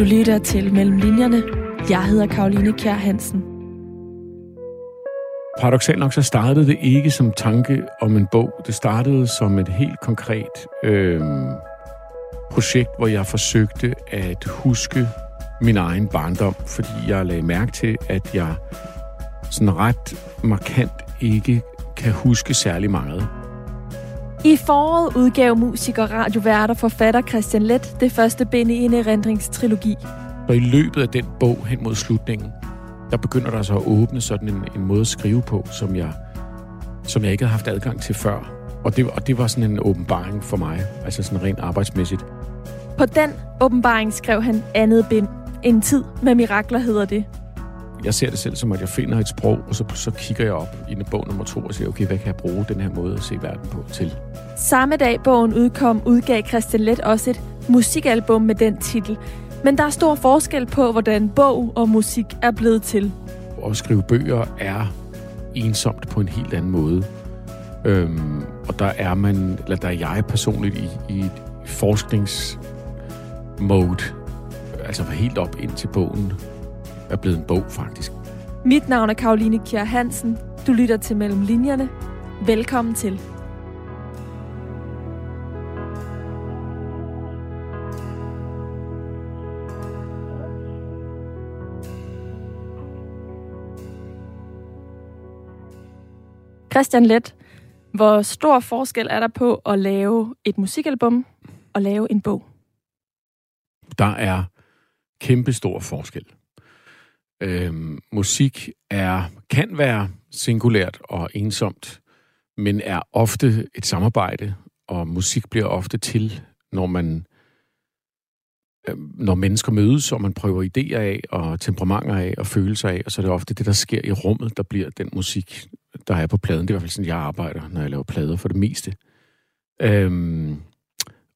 Du lytter til Mellem Linjerne. Jeg hedder Karoline Kjær Hansen. Paradoxalt nok så startede det ikke som tanke om en bog. Det startede som et helt konkret øh, projekt, hvor jeg forsøgte at huske min egen barndom, fordi jeg lagde mærke til, at jeg sådan ret markant ikke kan huske særlig meget. I foråret udgav musiker, radiovært og forfatter Christian Let det første bind i en erindringstrilogi. Og i løbet af den bog hen mod slutningen, der begynder der så at åbne sådan en, en måde at skrive på, som jeg, som jeg ikke havde haft adgang til før. Og det, og det var sådan en åbenbaring for mig, altså sådan rent arbejdsmæssigt. På den åbenbaring skrev han andet bind. En tid med mirakler hedder det. Jeg ser det selv som, at jeg finder et sprog, og så, så kigger jeg op i bog nummer to og siger, okay, hvad kan jeg bruge den her måde at se verden på til? Samme dag bogen udkom, udgav Christian Let også et musikalbum med den titel. Men der er stor forskel på, hvordan bog og musik er blevet til. At skrive bøger er ensomt på en helt anden måde. Øhm, og der er man, eller der er jeg personligt i, i et forskningsmode, altså helt op ind til bogen er blevet en bog, faktisk. Mit navn er Karoline Kjær Hansen. Du lytter til Mellem Linjerne. Velkommen til. Christian Let, hvor stor forskel er der på at lave et musikalbum og lave en bog? Der er kæmpe stor forskel. Øh, musik er kan være singulært og ensomt, men er ofte et samarbejde, og musik bliver ofte til, når man øhm, når mennesker mødes, og man prøver idéer af, og temperamenter af, og følelser af, og så er det ofte det, der sker i rummet, der bliver den musik, der er på pladen. Det er i hvert fald sådan, jeg arbejder, når jeg laver plader for det meste. Øhm,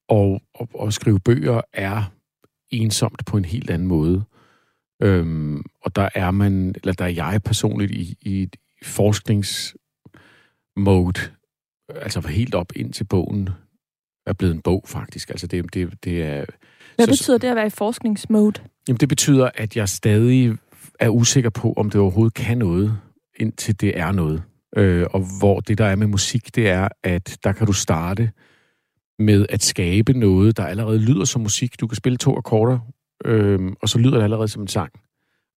og, og, og skrive bøger er ensomt på en helt anden måde. Øhm, og der er man, eller der er jeg personligt i, i et forskningsmode, altså helt op ind til bogen er blevet en bog faktisk. Altså det, det, det er... Hvad så, betyder det at være i forskningsmode? Jamen det betyder, at jeg stadig er usikker på, om det overhovedet kan noget, indtil det er noget. Øh, og hvor det, der er med musik, det er, at der kan du starte med at skabe noget, der allerede lyder som musik. Du kan spille to akkorder, øh, og så lyder det allerede som en sang.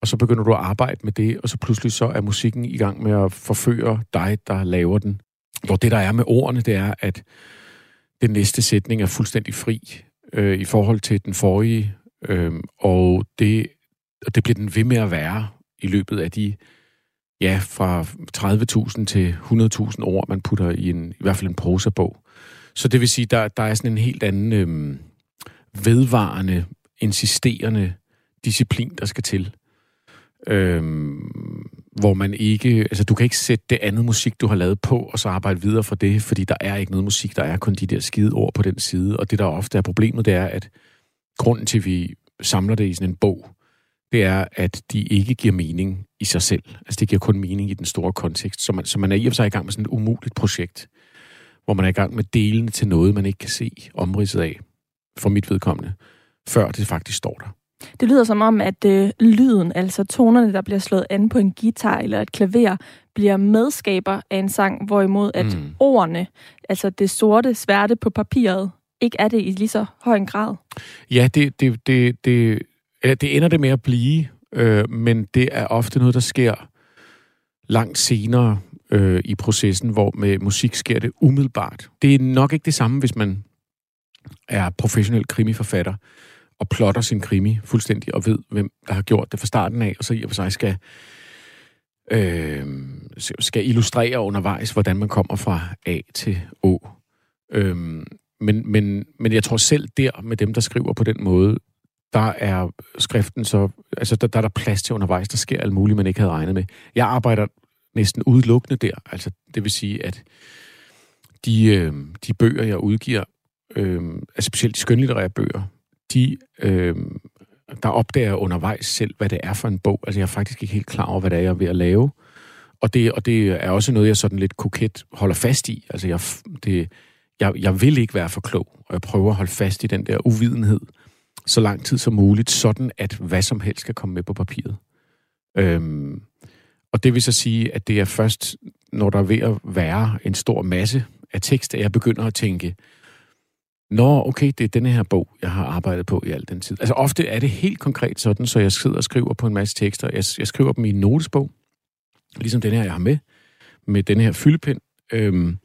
Og så begynder du at arbejde med det, og så pludselig så er musikken i gang med at forføre dig, der laver den. Hvor det, der er med ordene, det er, at den næste sætning er fuldstændig fri øh, i forhold til den forrige, øh, og det, og det bliver den ved med at være i løbet af de ja, fra 30.000 til 100.000 ord, man putter i en, i hvert fald en prosabog. Så det vil sige, der, der er sådan en helt anden øh, vedvarende, insisterende disciplin, der skal til. Øhm, hvor man ikke, altså du kan ikke sætte det andet musik, du har lavet på, og så arbejde videre for det, fordi der er ikke noget musik, der er kun de der skide ord på den side. Og det, der ofte er problemet, det er, at grunden til, at vi samler det i sådan en bog, det er, at de ikke giver mening i sig selv. Altså, det giver kun mening i den store kontekst. Så man, så man er i og for sig i gang med sådan et umuligt projekt, hvor man er i gang med delene til noget, man ikke kan se omridset af, for mit vedkommende, før det faktisk står der. Det lyder som om, at øh, lyden, altså tonerne, der bliver slået an på en guitar eller et klaver, bliver medskaber af en sang, hvorimod at mm. ordene, altså det sorte sværte på papiret, ikke er det i lige så høj en grad. Ja, det, det, det, det, det ender det med at blive, øh, men det er ofte noget, der sker langt senere øh, i processen, hvor med musik sker det umiddelbart. Det er nok ikke det samme, hvis man er professionel krimiforfatter og plotter sin krimi fuldstændig og ved, hvem der har gjort det fra starten af, og så i og for sig skal, øh, skal illustrere undervejs, hvordan man kommer fra A til Å. Øh, men, men, men jeg tror selv der, med dem, der skriver på den måde, der er skriften så... Altså, der, der er der plads til undervejs. Der sker alt muligt, man ikke havde regnet med. Jeg arbejder næsten udelukkende der. Altså, det vil sige, at de, øh, de bøger, jeg udgiver, øh, altså specielt de skønlitterære bøger, de, øh, der opdager jeg undervejs selv, hvad det er for en bog. Altså, jeg er faktisk ikke helt klar over, hvad det er, jeg er ved at lave. Og det, og det er også noget, jeg sådan lidt koket holder fast i. Altså, jeg, det, jeg, jeg vil ikke være for klog, og jeg prøver at holde fast i den der uvidenhed så lang tid som muligt, sådan at hvad som helst skal komme med på papiret. Øhm, og det vil så sige, at det er først, når der er ved at være en stor masse af tekst, at jeg begynder at tænke, Nå, okay, det er denne her bog, jeg har arbejdet på i al den tid. Altså ofte er det helt konkret sådan, så jeg sidder og skriver på en masse tekster. Jeg, jeg skriver dem i en notesbog, ligesom den her, jeg har med, med den her fyldepind. Øhm,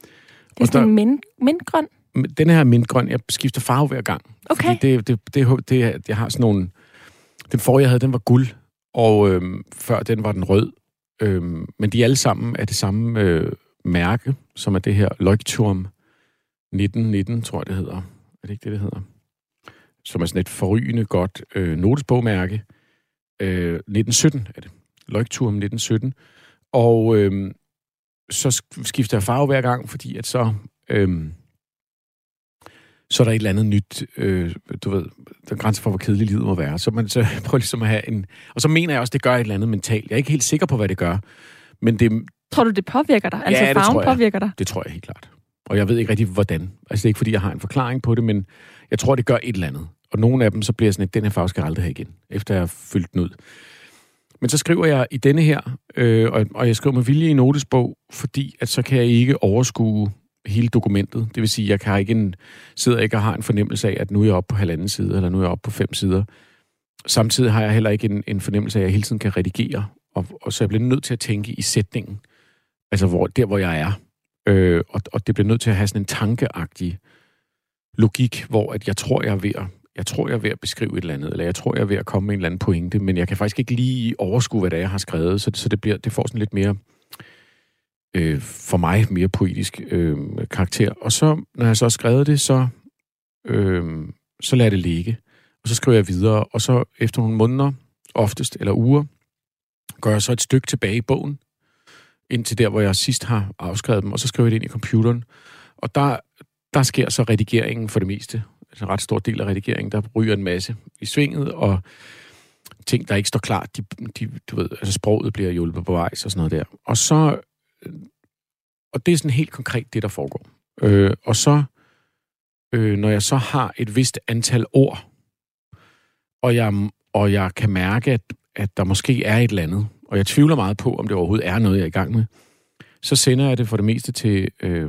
det er sådan en mind, mindgrøn? Den her mindgrøn, jeg skifter farve hver gang. Okay. Fordi det, det, det, det, jeg har sådan nogle... Den forrige, jeg havde, den var guld, og øhm, før den var den rød. Øhm, men de alle sammen er det samme øh, mærke, som er det her Leuchtturm 1919, tror jeg, det hedder. Er det ikke det, det hedder? Som er sådan et forrygende godt øh, notesbogmærke. Øh, 1917 er det. Leuchtturm 1917. Og øh, så skifter jeg farve hver gang, fordi at så... Øh, så er der et eller andet nyt, øh, du ved, der er grænser for, hvor kedeligt livet må være. Så man så prøver ligesom at have en... Og så mener jeg også, det gør et eller andet mentalt. Jeg er ikke helt sikker på, hvad det gør. Men det... Tror du, det påvirker dig? Altså ja, farven påvirker dig? Det tror jeg helt klart. Og jeg ved ikke rigtig, hvordan. Altså, det er ikke, fordi jeg har en forklaring på det, men jeg tror, det gør et eller andet. Og nogle af dem, så bliver jeg sådan, at den her farve skal jeg aldrig have igen, efter jeg har fyldt den ud. Men så skriver jeg i denne her, øh, og, og jeg skriver med vilje i notesbog, fordi at så kan jeg ikke overskue hele dokumentet. Det vil sige, jeg kan ikke en, sidder ikke og har en fornemmelse af, at nu er jeg oppe på halvanden side, eller nu er jeg oppe på fem sider. Samtidig har jeg heller ikke en, en fornemmelse af, at jeg hele tiden kan redigere, og, og så jeg bliver nødt til at tænke i sætningen. Altså hvor, der, hvor jeg er. Øh, og, og det bliver nødt til at have sådan en tankeagtig logik, hvor at jeg tror, jeg er ved at jeg tror, jeg er ved at beskrive et eller andet, eller jeg tror, jeg er ved at komme med en eller anden pointe, men jeg kan faktisk ikke lige overskue, hvad det er, jeg har skrevet, så, så det, bliver, det får sådan lidt mere, øh, for mig, mere poetisk øh, karakter. Og så, når jeg så har skrevet det, så, øh, så lader det ligge, og så skriver jeg videre, og så efter nogle måneder, oftest, eller uger, gør jeg så et stykke tilbage i bogen, ind til der, hvor jeg sidst har afskrevet dem, og så skriver jeg det ind i computeren. Og der, der sker så redigeringen for det meste. Altså en ret stor del af redigeringen, der ryger en masse i svinget, og ting, der ikke står klart, de, de, du ved, altså sproget bliver hjulpet på vej, og sådan noget der. Og så, øh, og det er sådan helt konkret det, der foregår. Øh, og så, øh, når jeg så har et vist antal ord, og jeg, og jeg kan mærke, at, at der måske er et eller andet, og jeg tvivler meget på, om det overhovedet er noget, jeg er i gang med, så sender jeg det for det meste til øh,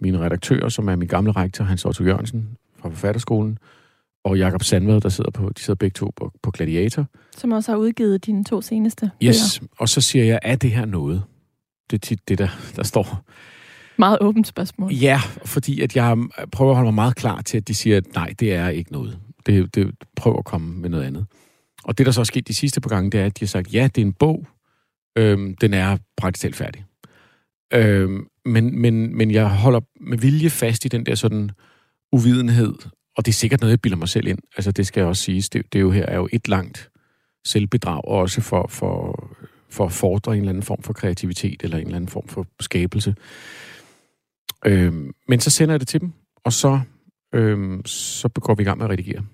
mine redaktører, som er min gamle rektor, Hans Otto Jørgensen fra Forfatterskolen, og Jakob Sandvad, der sidder på, de sidder begge to på, på Gladiator. Som også har udgivet dine to seneste Yes, bøger. og så siger jeg, er det her noget? Det er tit det, der, der står. Meget åbent spørgsmål. Ja, fordi at jeg prøver at holde mig meget klar til, at de siger, at nej, det er ikke noget. Det, det prøver at komme med noget andet. Og det, der så er sket de sidste par gange, det er, at de har sagt, ja, det er en bog, øhm, den er praktisk talt færdig. Øhm, men, men, men jeg holder med vilje fast i den der sådan uvidenhed, og det er sikkert noget, jeg bilder mig selv ind. Altså, det skal jeg også sige. Det, det er jo her er jo et langt selvbedrag, også for, for, for at fordre en eller anden form for kreativitet, eller en eller anden form for skabelse. Øhm, men så sender jeg det til dem, og så, øhm, så går vi i gang med at redigere.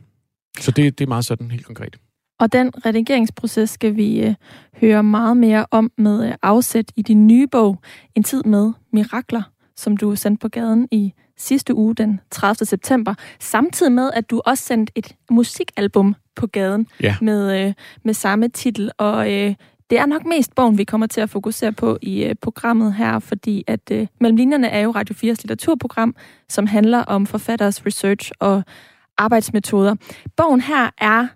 Så det, det er meget sådan, helt konkret. Og den redigeringsproces skal vi øh, høre meget mere om med øh, afsæt i din nye bog, En tid med mirakler, som du sendte på gaden i sidste uge, den 30. september, samtidig med, at du også sendte et musikalbum på gaden ja. med, øh, med samme titel. Og øh, det er nok mest bogen, vi kommer til at fokusere på i øh, programmet her, fordi at øh, Mellem Linjerne er jo Radio 4's litteraturprogram, som handler om forfatteres research og arbejdsmetoder. Bogen her er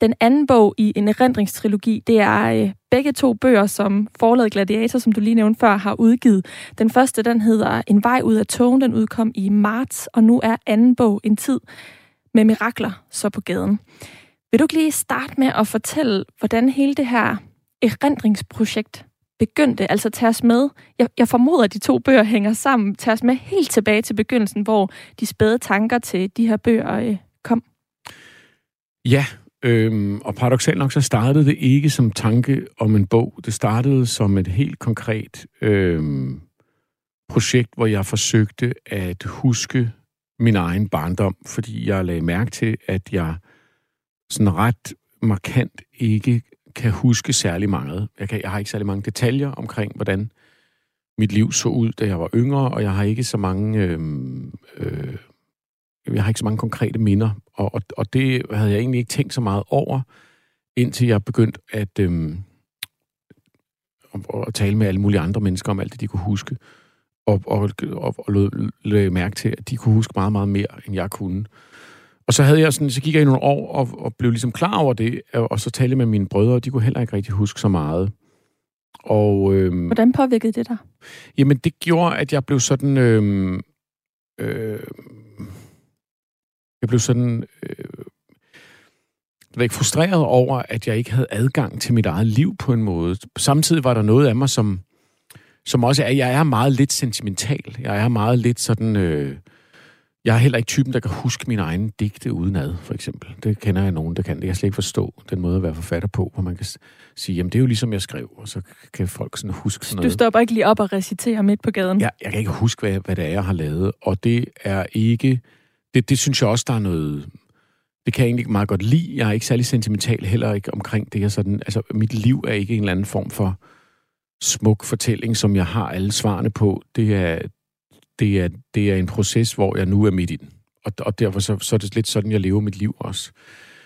den anden bog i en erindringstrilogi, det er øh, begge to bøger, som forlaget Gladiator, som du lige nævnte før, har udgivet. Den første, den hedder En vej ud af togen, den udkom i marts, og nu er anden bog En tid med mirakler så på gaden. Vil du ikke lige starte med at fortælle, hvordan hele det her erindringsprojekt begyndte? Altså tage os med, jeg, jeg formoder, at de to bøger hænger sammen, tage os med helt tilbage til begyndelsen, hvor de spæde tanker til de her bøger øh, kom. Ja, Øhm, og paradoxalt nok, så startede det ikke som tanke om en bog. Det startede som et helt konkret øhm, projekt, hvor jeg forsøgte at huske min egen barndom, fordi jeg lagde mærke til, at jeg sådan ret markant ikke kan huske særlig meget. Jeg, kan, jeg har ikke særlig mange detaljer omkring, hvordan mit liv så ud, da jeg var yngre, og jeg har ikke så mange, øhm, øh, jeg har ikke så mange konkrete minder og, og, og det havde jeg egentlig ikke tænkt så meget over, indtil jeg begyndte at, øhm, at, at tale med alle mulige andre mennesker om alt det, de kunne huske. Og, og, og, og lød, lød mærke til, at de kunne huske meget, meget mere, end jeg kunne. Og så havde jeg sådan, så gik jeg i nogle år og, og blev ligesom klar over det, og så talte med mine brødre, og de kunne heller ikke rigtig huske så meget. Og, øhm, Hvordan påvirkede det dig? Jamen, det gjorde, at jeg blev sådan... Øhm, øh, jeg blev sådan... Øh, jeg ikke frustreret over, at jeg ikke havde adgang til mit eget liv på en måde. Samtidig var der noget af mig, som, som også er, jeg er meget lidt sentimental. Jeg er meget lidt sådan... Øh, jeg er heller ikke typen, der kan huske min egen digte udenad, for eksempel. Det kender jeg nogen, der kan. Det kan jeg slet ikke forstå, den måde at være forfatter på, hvor man kan sige, jamen det er jo ligesom jeg skrev, og så kan folk sådan huske sådan noget. Du stopper ikke lige op og reciterer midt på gaden? Ja, jeg kan ikke huske, hvad, hvad det er, jeg har lavet, og det er ikke... Det, det synes jeg også, der er noget... Det kan jeg egentlig meget godt lide. Jeg er ikke særlig sentimental heller ikke omkring det. Jeg sådan, altså, mit liv er ikke en eller anden form for smuk fortælling, som jeg har alle svarene på. Det er, det er, det er en proces, hvor jeg nu er midt i den. Og, og derfor så, så er det lidt sådan, jeg lever mit liv også.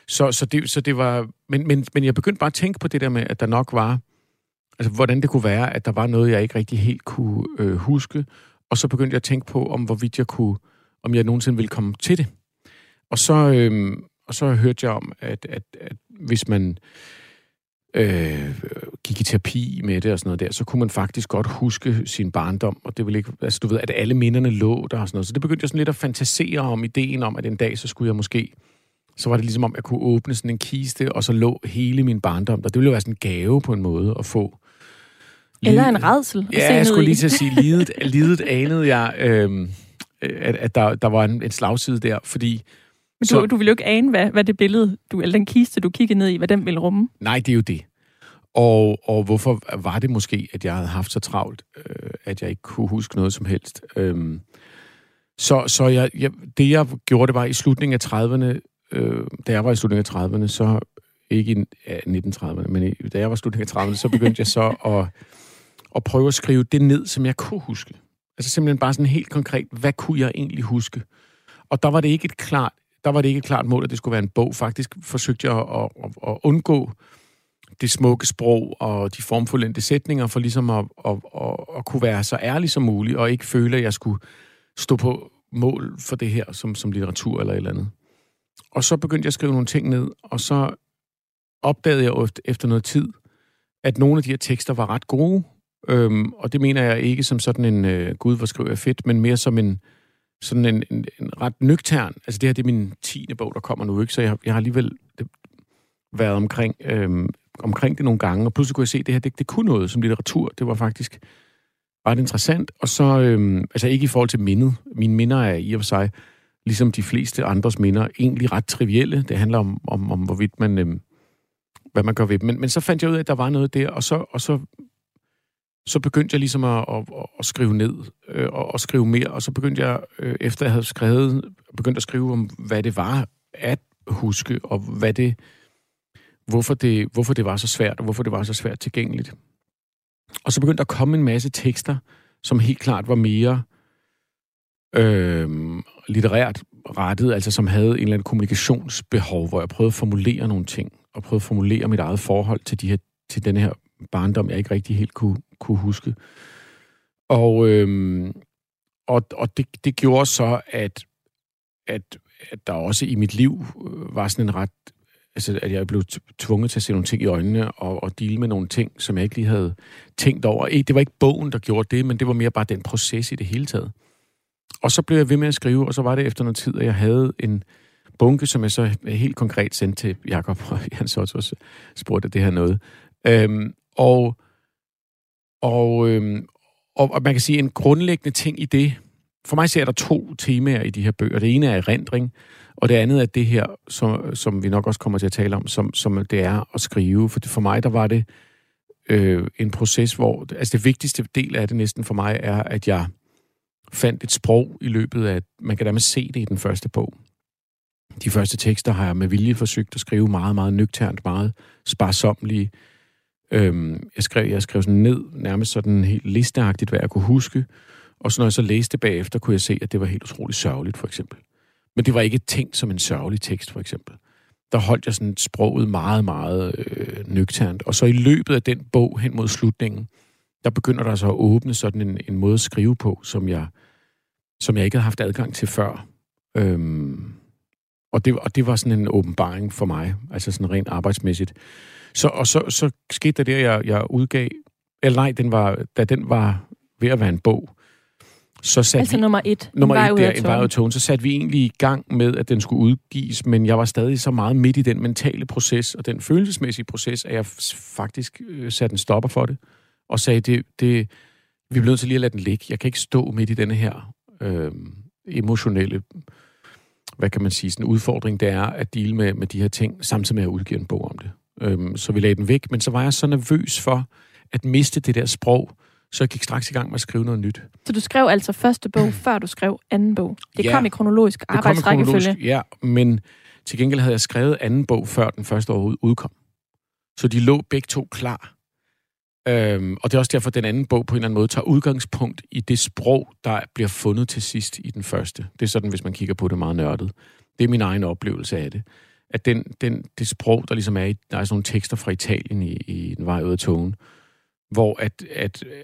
Så, så, det, så det var... Men, men, men jeg begyndte bare at tænke på det der med, at der nok var... Altså, hvordan det kunne være, at der var noget, jeg ikke rigtig helt kunne øh, huske. Og så begyndte jeg at tænke på, om hvorvidt jeg kunne... Om jeg nogensinde ville komme til det. Og så, øh, og så hørte jeg om, at, at, at hvis man øh, gik i terapi med det og sådan noget der, så kunne man faktisk godt huske sin barndom, og det ville ikke, altså du ved, at alle minderne lå der og sådan noget. Så det begyndte jeg sådan lidt at fantasere om ideen om, at en dag, så skulle jeg måske, så var det ligesom om, jeg kunne åbne sådan en kiste, og så lå hele min barndom der. Det ville jo være sådan en gave på en måde at få. Eller en redsel. Ja, jeg skulle lige til at sige, lidet, lidet anede jeg, øh, at, at der, der var en, en slagside der, fordi men du, så, du ville jo ikke ane, hvad, hvad det billede, du, eller den kiste, du kiggede ned i, hvad den ville rumme. Nej, det er jo det. Og, og hvorfor var det måske, at jeg havde haft så travlt, øh, at jeg ikke kunne huske noget som helst? Øhm, så så jeg, jeg, det, jeg gjorde, det var i slutningen af 30'erne, øh, da jeg var i slutningen af 30'erne, så ikke i ja, 1930'erne, men i, da jeg var i slutningen af 30'erne, så begyndte jeg så at, at prøve at skrive det ned, som jeg kunne huske. Altså simpelthen bare sådan helt konkret, hvad kunne jeg egentlig huske? Og der var det ikke et klart der var det ikke et klart mål, at det skulle være en bog. Faktisk forsøgte jeg at, at, at undgå det smukke sprog og de formfulde sætninger, for ligesom at, at, at, at kunne være så ærlig som muligt, og ikke føle, at jeg skulle stå på mål for det her som, som litteratur eller et eller andet. Og så begyndte jeg at skrive nogle ting ned, og så opdagede jeg efter noget tid, at nogle af de her tekster var ret gode. Øhm, og det mener jeg ikke som sådan en, øh, gud, hvor skriver jeg fedt, men mere som en, sådan en, en, en ret nøgtern... Altså det her, det er min tiende bog, der kommer nu, ikke? Så jeg, jeg har alligevel det, været omkring, øhm, omkring det nogle gange, og pludselig kunne jeg se, at det her, det, det kunne noget som litteratur. Det var faktisk ret interessant. Og så, øhm, altså ikke i forhold til mindet. Mine minder er i og for sig, ligesom de fleste andres minder, egentlig ret trivielle. Det handler om, om, om hvorvidt man... Øhm, hvad man gør ved dem. Men, men så fandt jeg ud af, at der var noget der, og så, og så så begyndte jeg ligesom at, at, at skrive ned øh, og at skrive mere, og så begyndte jeg, øh, efter jeg havde skrevet, begyndte at skrive om, hvad det var at huske, og hvad det, hvorfor det, hvorfor det var så svært, og hvorfor det var så svært tilgængeligt. Og så begyndte der at komme en masse tekster, som helt klart var mere øh, litterært rettet, altså som havde en eller anden kommunikationsbehov, hvor jeg prøvede at formulere nogle ting, og prøvede at formulere mit eget forhold til, de her, til den her barndom, jeg ikke rigtig helt kunne, kunne huske. Og, øhm, og, og det, det gjorde så, at, at, at der også i mit liv øh, var sådan en ret... Altså, at jeg blev tvunget til at se nogle ting i øjnene og, og dele med nogle ting, som jeg ikke lige havde tænkt over. E, det var ikke bogen, der gjorde det, men det var mere bare den proces i det hele taget. Og så blev jeg ved med at skrive, og så var det efter noget tid, at jeg havde en bunke, som jeg så helt konkret sendte til Jakob og Jens også spurgte, det her noget. Øhm, og, og, øhm, og, og man kan sige, en grundlæggende ting i det, for mig ser der to temaer i de her bøger. Det ene er erindring, og det andet er det her, som, som vi nok også kommer til at tale om, som, som det er at skrive. For, for mig, der var det øh, en proces, hvor... Altså det vigtigste del af det næsten for mig er, at jeg fandt et sprog i løbet af... Man kan dermed se det i den første bog. De første tekster har jeg med vilje forsøgt at skrive meget, meget nøgternt, meget sparsomlige, Øhm, jeg, skrev, jeg skrev sådan ned, nærmest sådan helt listeagtigt, hvad jeg kunne huske. Og så når jeg så læste bagefter, kunne jeg se, at det var helt utroligt sørgeligt, for eksempel. Men det var ikke tænkt som en sørgelig tekst, for eksempel. Der holdt jeg sådan sproget meget, meget øh, nøgternt. Og så i løbet af den bog hen mod slutningen, der begynder der så at åbne sådan en, en måde at skrive på, som jeg, som jeg ikke havde haft adgang til før. Øhm, og, det, og det var sådan en åbenbaring for mig, altså sådan rent arbejdsmæssigt. Så, og så, så skete der det, jeg, jeg udgav, eller nej, den var, da den var ved at være en bog, så satte altså vi, nummer et, nummer et der, en vej tone, så satte vi egentlig i gang med, at den skulle udgives, men jeg var stadig så meget midt i den mentale proces og den følelsesmæssige proces, at jeg faktisk øh, satte en stopper for det, og sagde, det, det, vi bliver nødt til lige at lade den ligge. Jeg kan ikke stå midt i denne her øh, emotionelle, hvad kan man sige, sådan udfordring, det er at dele med, med de her ting, samtidig med at udgive en bog om det. Øh, så vi lagde den væk, men så var jeg så nervøs for at miste det der sprog, så jeg gik straks i gang med at skrive noget nyt. Så du skrev altså første bog, før du skrev anden bog? Det ja, kom i kronologisk arbejdsrækkefølge? Ja, men til gengæld havde jeg skrevet anden bog, før den første overhovedet udkom. Så de lå begge to klar. Øhm, og det er også derfor, at den anden bog på en eller anden måde tager udgangspunkt i det sprog, der bliver fundet til sidst i den første. Det er sådan, hvis man kigger på det meget nørdet. Det er min egen oplevelse af det. At den, den, det sprog, der ligesom er i, der er sådan nogle tekster fra Italien i, i Den vej ud af togen, hvor at, at øh,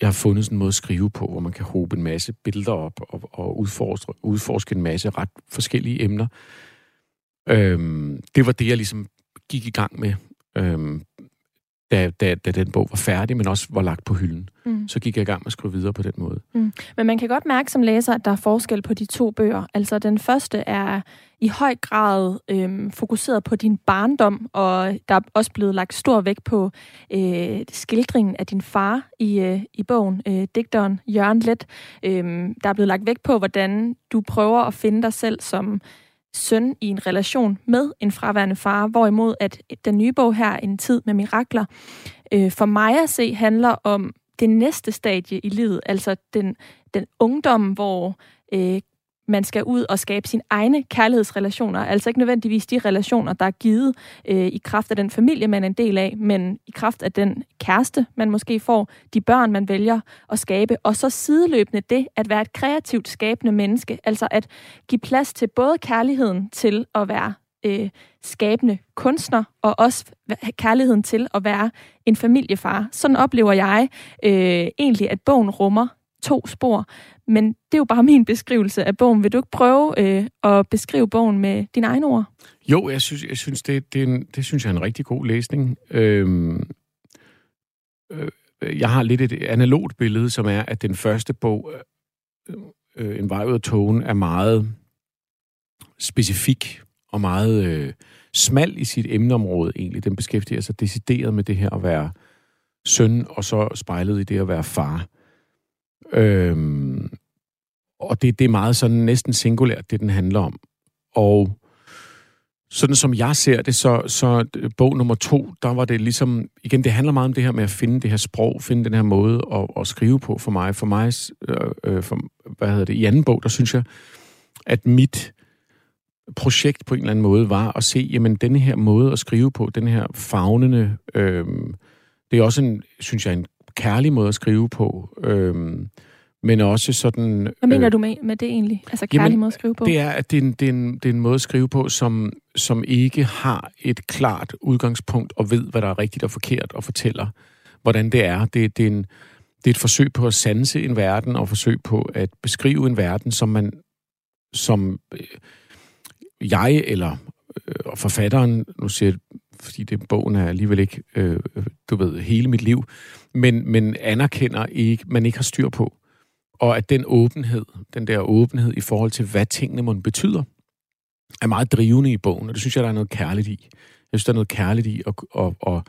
jeg har fundet sådan en måde at skrive på, hvor man kan håbe en masse billeder op og, og udforske, udforske en masse ret forskellige emner. Øhm, det var det, jeg ligesom gik i gang med, øhm, da, da, da den bog var færdig, men også var lagt på hylden. Mm. Så gik jeg i gang med at skrive videre på den måde. Mm. Men man kan godt mærke som læser, at der er forskel på de to bøger. Altså den første er i høj grad øhm, fokuseret på din barndom, og der er også blevet lagt stor vægt på øh, skildringen af din far i, øh, i bogen, øh, digteren Jørgen Let. Øhm, der er blevet lagt vægt på, hvordan du prøver at finde dig selv som søn i en relation med en fraværende far, hvorimod at den nye bog her, En tid med mirakler, øh, for mig at se handler om det næste stadie i livet, altså den, den ungdom, hvor øh, man skal ud og skabe sine egne kærlighedsrelationer. Altså ikke nødvendigvis de relationer, der er givet øh, i kraft af den familie, man er en del af, men i kraft af den kæreste, man måske får, de børn, man vælger at skabe, og så sideløbende det at være et kreativt skabende menneske. Altså at give plads til både kærligheden til at være øh, skabende kunstner, og også kærligheden til at være en familiefar. Sådan oplever jeg øh, egentlig, at bogen rummer to spor. Men det er jo bare min beskrivelse af bogen. Vil du ikke prøve øh, at beskrive bogen med dine egne ord? Jo, jeg synes, jeg synes det, det, er en, det synes jeg er en rigtig god læsning. Øhm, øh, jeg har lidt et analogt billede, som er, at den første bog, øh, øh, En vej ud af togen, er meget specifik og meget øh, smal i sit emneområde egentlig. Den beskæftiger sig decideret med det her at være søn, og så spejlet i det at være far. Øhm, og det, det er meget sådan næsten singulært, det den handler om. Og sådan som jeg ser det, så, så bog nummer to, der var det ligesom, igen, det handler meget om det her med at finde det her sprog, finde den her måde at, at skrive på for mig. For mig, øh, øh for, hvad hedder det, i anden bog, der synes jeg, at mit projekt på en eller anden måde var at se, jamen, denne her måde at skrive på, den her fagnende, øh, det er også en, synes jeg, en kærlig måde at skrive på. Øhm, men også sådan... Hvad mener øh, du med, med det egentlig? Altså kærlig jamen, måde at skrive på? Det er, at det er, en, det, er en, det er en måde at skrive på, som, som ikke har et klart udgangspunkt og ved, hvad der er rigtigt og forkert og fortæller, hvordan det er. Det, det, er, en, det er et forsøg på at sanse en verden og forsøg på at beskrive en verden, som man som øh, jeg eller øh, forfatteren, nu siger fordi det, bogen er alligevel ikke, øh, du ved, hele mit liv, men, men anerkender ikke, man ikke har styr på. Og at den åbenhed, den der åbenhed i forhold til, hvad tingene må betyder, er meget drivende i bogen, og det synes jeg, der er noget kærligt i. Jeg synes, der er noget kærligt i at, øh, at, at,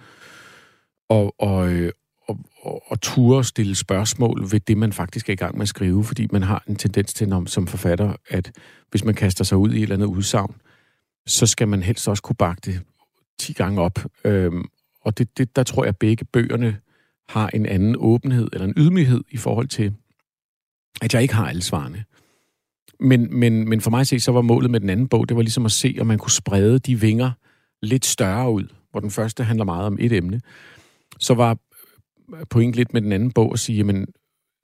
at, at, at, at, at ture stille spørgsmål ved det, man faktisk er i gang med at skrive, fordi man har en tendens til, når, som forfatter, at hvis man kaster sig ud i et eller andet udsagn, så skal man helst også kunne bakke det 10 gange op. Øhm, og det, det, der tror jeg, at begge bøgerne har en anden åbenhed eller en ydmyghed i forhold til, at jeg ikke har alle svarene. Men, men, men for mig at se, så var målet med den anden bog, det var ligesom at se, om man kunne sprede de vinger lidt større ud, hvor den første handler meget om et emne. Så var pointen lidt med den anden bog at sige, jamen,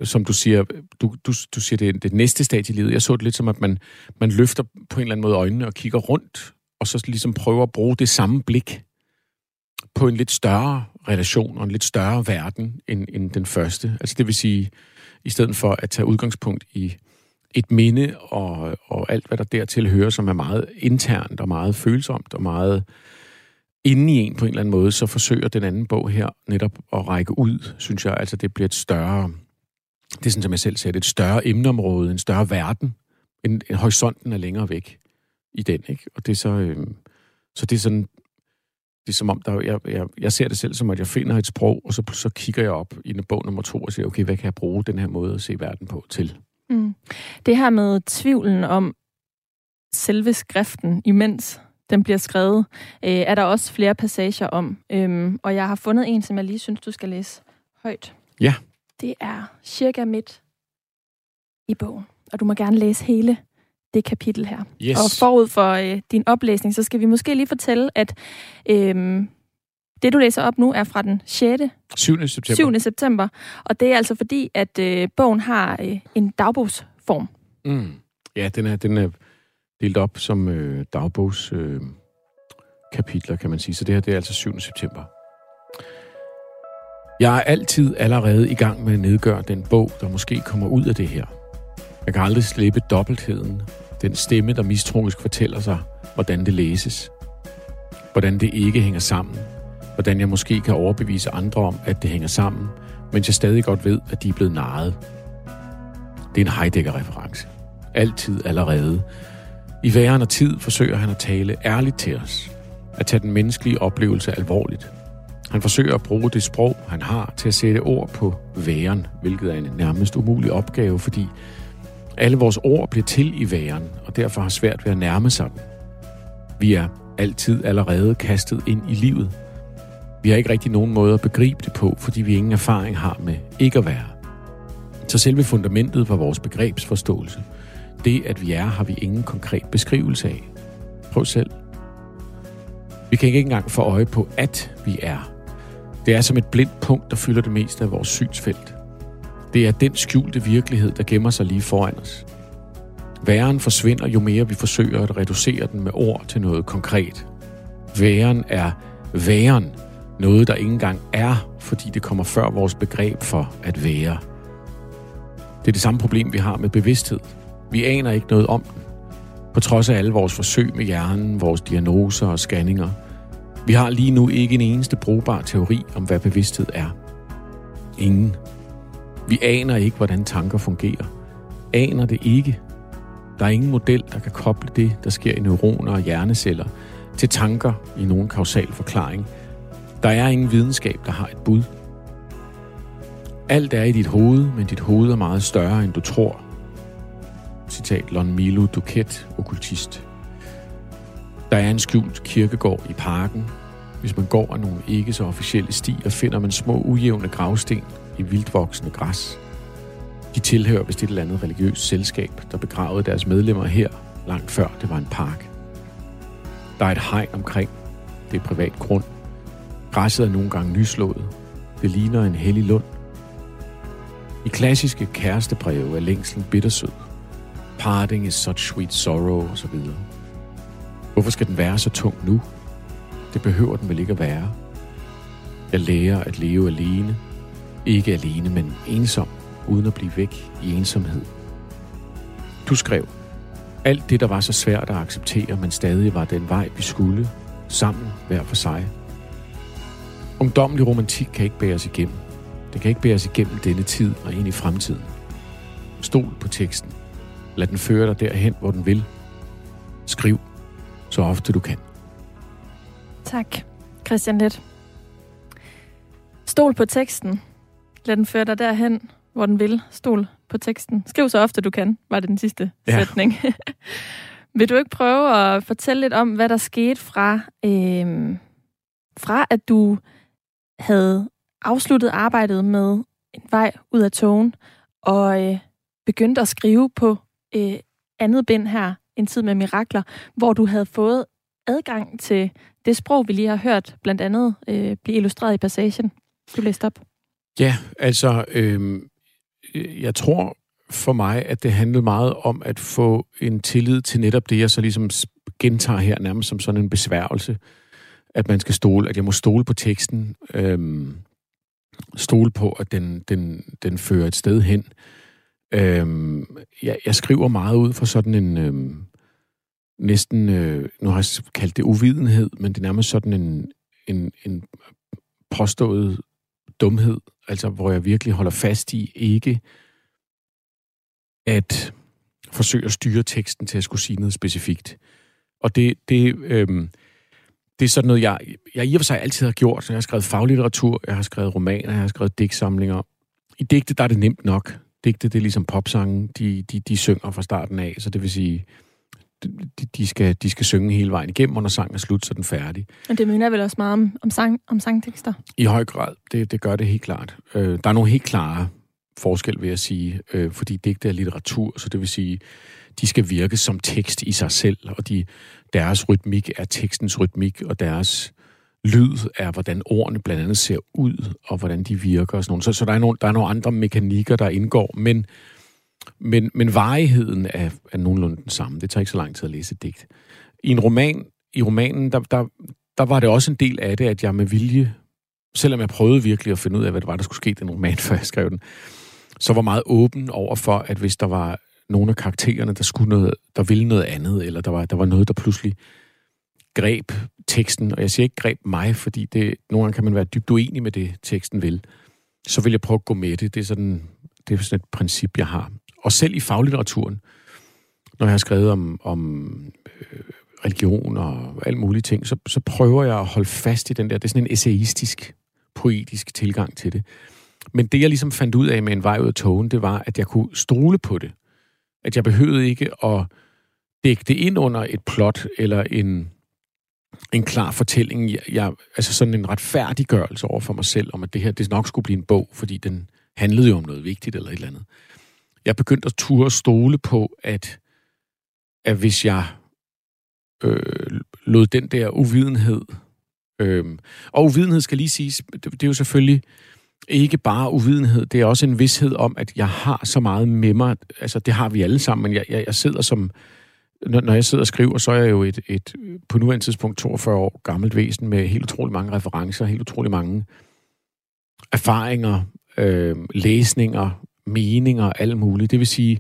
som du siger, du, du, du siger, det det næste stadie i livet. Jeg så det lidt som, at man, man løfter på en eller anden måde øjnene og kigger rundt, og så ligesom prøver at bruge det samme blik på en lidt større relation og en lidt større verden end, end den første. Altså det vil sige, i stedet for at tage udgangspunkt i et minde og, og alt, hvad der dertil hører, som er meget internt og meget følsomt og meget inde i en på en eller anden måde, så forsøger den anden bog her netop at række ud, synes jeg. Altså det bliver et større, det er sådan, som jeg selv det et større emneområde, en større verden. En, en horisonten er længere væk i den, ikke? Og det er så, øh, så det er sådan, det er som om, der, jeg, jeg, jeg ser det selv som, at jeg finder et sprog, og så, så kigger jeg op i bog nummer to og siger, okay, hvad kan jeg bruge den her måde at se verden på til? Mm. Det her med tvivlen om selve skriften, imens den bliver skrevet, øh, er der også flere passager om. Øhm, og jeg har fundet en, som jeg lige synes, du skal læse højt. Ja. Det er cirka midt i bogen. Og du må gerne læse hele det kapitel her. Yes. Og forud for øh, din oplæsning, så skal vi måske lige fortælle, at øh, det, du læser op nu, er fra den 6. 7. september. 7. september. Og det er altså fordi, at øh, bogen har øh, en dagbogsform. Mm. Ja, den er, den er delt op som øh, dagbogs øh, kapitler, kan man sige. Så det her, det er altså 7. september. Jeg er altid allerede i gang med at nedgøre den bog, der måske kommer ud af det her. Jeg kan aldrig slippe dobbeltheden. Den stemme, der mistroisk fortæller sig, hvordan det læses. Hvordan det ikke hænger sammen. Hvordan jeg måske kan overbevise andre om, at det hænger sammen, mens jeg stadig godt ved, at de er blevet narret. Det er en Heidegger-reference. Altid allerede. I væren og tid forsøger han at tale ærligt til os. At tage den menneskelige oplevelse alvorligt. Han forsøger at bruge det sprog, han har, til at sætte ord på væren, hvilket er en nærmest umulig opgave, fordi alle vores ord bliver til i væren, og derfor har svært ved at nærme sig den. Vi er altid allerede kastet ind i livet. Vi har ikke rigtig nogen måde at begribe det på, fordi vi ingen erfaring har med ikke at være. Så selve fundamentet for vores begrebsforståelse, det at vi er, har vi ingen konkret beskrivelse af. Prøv selv. Vi kan ikke engang få øje på, at vi er. Det er som et blindt punkt, der fylder det meste af vores synsfelt. Det er den skjulte virkelighed, der gemmer sig lige foran os. Væren forsvinder, jo mere vi forsøger at reducere den med ord til noget konkret. Væren er væren, noget der ikke engang er, fordi det kommer før vores begreb for at være. Det er det samme problem, vi har med bevidsthed. Vi aner ikke noget om den. På trods af alle vores forsøg med hjernen, vores diagnoser og scanninger. Vi har lige nu ikke en eneste brugbar teori om, hvad bevidsthed er. Ingen. Vi aner ikke, hvordan tanker fungerer. Aner det ikke. Der er ingen model, der kan koble det, der sker i neuroner og hjerneceller, til tanker i nogen kausal forklaring. Der er ingen videnskab, der har et bud. Alt er i dit hoved, men dit hoved er meget større, end du tror. Citat Lon Milo Duket, okkultist. Der er en skjult kirkegård i parken. Hvis man går af nogle ikke så officielle stier, finder man små ujævne gravsten i vildvoksende græs. De tilhører vist et eller andet religiøst selskab, der begravede deres medlemmer her, langt før det var en park. Der er et hegn omkring. Det er privat grund. Græsset er nogle gange nyslået. Det ligner en hellig lund. I klassiske kærestebreve er længslen bittersød. Parting is such sweet sorrow osv. Hvorfor skal den være så tung nu? Det behøver den vel ikke at være. Jeg lærer at leve alene. Ikke alene, men ensom, uden at blive væk i ensomhed. Du skrev, alt det, der var så svært at acceptere, men stadig var den vej, vi skulle, sammen hver for sig. Ungdommelig romantik kan ikke bæres igennem. Det kan ikke bæres igennem denne tid og ind i fremtiden. Stol på teksten. Lad den føre dig derhen, hvor den vil. Skriv så ofte du kan. Tak, Christian Let. Stol på teksten. Lad den føre dig derhen, hvor den vil. Stol på teksten. Skriv så ofte du kan, var det den sidste ja. sætning. vil du ikke prøve at fortælle lidt om, hvad der skete fra, øh, fra at du havde afsluttet arbejdet med en vej ud af togen, og øh, begyndte at skrive på øh, andet bind her, En tid med mirakler, hvor du havde fået adgang til det sprog, vi lige har hørt, blandt andet øh, blive illustreret i passagen, du læste op. Ja, altså, øh, jeg tror for mig, at det handlede meget om at få en tillid til netop det, jeg så ligesom gentager her nærmest som sådan en besværgelse, at man skal stole, at jeg må stole på teksten, øh, stole på, at den, den, den fører et sted hen. Øh, jeg, jeg skriver meget ud fra sådan en Øh, næsten, øh, nu har jeg kaldt det uvidenhed, men det er nærmest sådan en, en, en påstået dumhed, altså hvor jeg virkelig holder fast i ikke at forsøge at styre teksten til at skulle sige noget specifikt. Og det, det, øhm, det er sådan noget, jeg, jeg i og for sig altid har gjort. Jeg har skrevet faglitteratur, jeg har skrevet romaner, jeg har skrevet digtsamlinger. I digte, der er det nemt nok. Digte, det er ligesom popsange, de, de, de synger fra starten af, så det vil sige, de, de, skal, de skal synge hele vejen igennem, og når sangen er slut, så er den færdig. Og det mener vel også meget om, om, sang, om sangtekster? I høj grad, det, det gør det helt klart. Øh, der er nogle helt klare forskel, vil jeg sige, øh, fordi digte er litteratur, så det vil sige, de skal virke som tekst i sig selv, og de, deres rytmik er tekstens rytmik, og deres lyd er, hvordan ordene blandt andet ser ud, og hvordan de virker og sådan noget. Så, så der, er nogle, der er nogle andre mekanikker, der indgår, men, men, men varigheden er, er nogenlunde den samme. Det tager ikke så lang tid at læse et digt. I en roman, i romanen, der, der, der var det også en del af det, at jeg med vilje, selvom jeg prøvede virkelig at finde ud af, hvad det var, der skulle ske i den roman, før jeg skrev den, så var meget åben over for, at hvis der var nogle af karaktererne, der skulle noget, der ville noget andet, eller der var, der var noget, der pludselig greb teksten, og jeg siger ikke greb mig, fordi det, nogle gange kan man være dybt uenig med det, teksten vil, så vil jeg prøve at gå med det. Det er sådan, det er sådan et princip, jeg har. Og selv i faglitteraturen, når jeg har skrevet om, om øh, religion og alt muligt ting, så, så prøver jeg at holde fast i den der, det er sådan en essayistisk, poetisk tilgang til det. Men det, jeg ligesom fandt ud af med en vej ud af togen, det var, at jeg kunne stole på det. At jeg behøvede ikke at dække det ind under et plot eller en, en klar fortælling. Jeg, jeg, altså sådan en retfærdiggørelse over for mig selv, om at det her det nok skulle blive en bog, fordi den handlede jo om noget vigtigt eller et eller andet. Jeg begyndte at ture stole på, at, at hvis jeg øh, lod den der uvidenhed, øh, og uvidenhed skal lige siges, det, det er jo selvfølgelig ikke bare uvidenhed, det er også en vidshed om, at jeg har så meget med mig. Altså, det har vi alle sammen, men jeg, jeg, jeg sidder som... Når, når jeg sidder og skriver, så er jeg jo et, et på nuværende tidspunkt 42 år gammelt væsen med helt utrolig mange referencer, helt utrolig mange erfaringer, øh, læsninger, meninger, alt muligt. Det vil sige,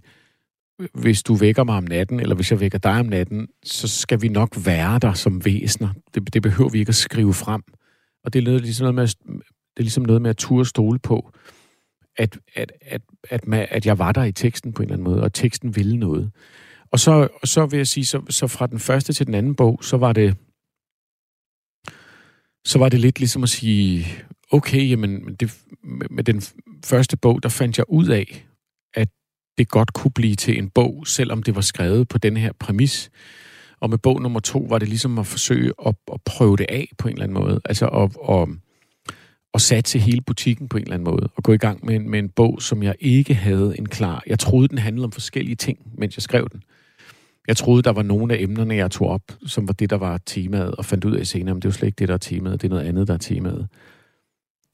hvis du vækker mig om natten, eller hvis jeg vækker dig om natten, så skal vi nok være der som væsener. Det, det behøver vi ikke at skrive frem. Og det er ligesom noget med at det er ligesom noget med at turde stole på, at, at, at, at, man, at jeg var der i teksten på en eller anden måde, og teksten ville noget. Og så, så vil jeg sige, så, så fra den første til den anden bog, så var det så var det lidt ligesom at sige, okay, jamen, det, med den første bog, der fandt jeg ud af, at det godt kunne blive til en bog, selvom det var skrevet på den her præmis. Og med bog nummer to var det ligesom at forsøge at, at prøve det af på en eller anden måde. Altså at, at, at satse hele butikken på en eller anden måde, og gå i gang med en, med en bog, som jeg ikke havde en klar... Jeg troede, den handlede om forskellige ting, mens jeg skrev den. Jeg troede, der var nogle af emnerne, jeg tog op, som var det, der var temaet, og fandt ud af senere, om det er jo slet ikke det, der er temaet, det er noget andet, der er temaet.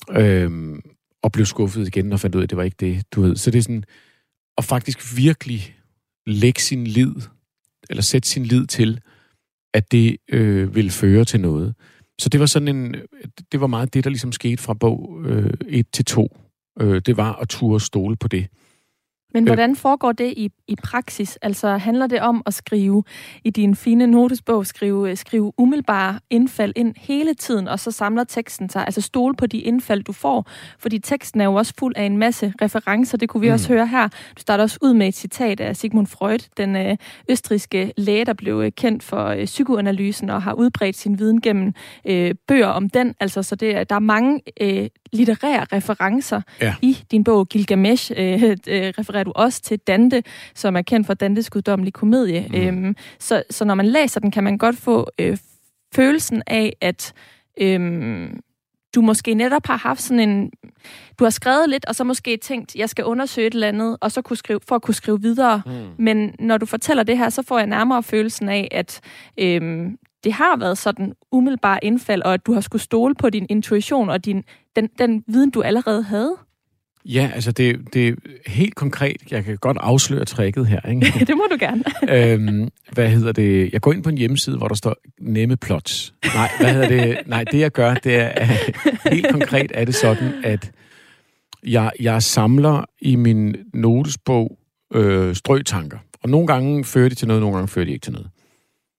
Øhm, og blev skuffet igen, og fandt ud af, at det var ikke det, du ved. Så det er sådan, at faktisk virkelig lægge sin lid, eller sætte sin lid til, at det øh, vil føre til noget. Så det var sådan en, det var meget det, der ligesom skete fra bog 1 øh, til 2. Øh, det var at turde stole på det. Men øh. hvordan foregår det i, i praksis? Altså handler det om at skrive i din fine notesbog, skrive, skrive umiddelbare indfald ind hele tiden, og så samler teksten sig, altså stole på de indfald, du får? Fordi teksten er jo også fuld af en masse referencer, det kunne vi mm. også høre her. Du starter også ud med et citat af Sigmund Freud, den øh, østriske læge, der blev øh, kendt for øh, psykoanalysen og har udbredt sin viden gennem øh, bøger om den. Altså, så det, der er mange øh, litterære referencer ja. i din bog Gilgamesh. Øh, øh, refererer du også til Dante, som er kendt for Dantes guddommelige komedie. Mm. Øhm, så, så når man læser den, kan man godt få øh, følelsen af, at øh, du måske netop har haft sådan en... Du har skrevet lidt, og så måske tænkt, jeg skal undersøge et eller andet, og så kunne skrive, for at kunne skrive videre. Mm. Men når du fortæller det her, så får jeg nærmere følelsen af, at øh, det har været sådan umiddelbar indfald, og at du har skulle stole på din intuition og din, den, den viden, du allerede havde? Ja, altså det, det er helt konkret. Jeg kan godt afsløre tricket her. Ikke? det må du gerne. øhm, hvad hedder det? Jeg går ind på en hjemmeside, hvor der står nemme plots. Nej, hvad hedder det? Nej, det jeg gør, det er helt konkret er det sådan, at jeg, jeg samler i min notesbog øh, strøtanker. Og nogle gange fører de til noget, nogle gange fører de ikke til noget.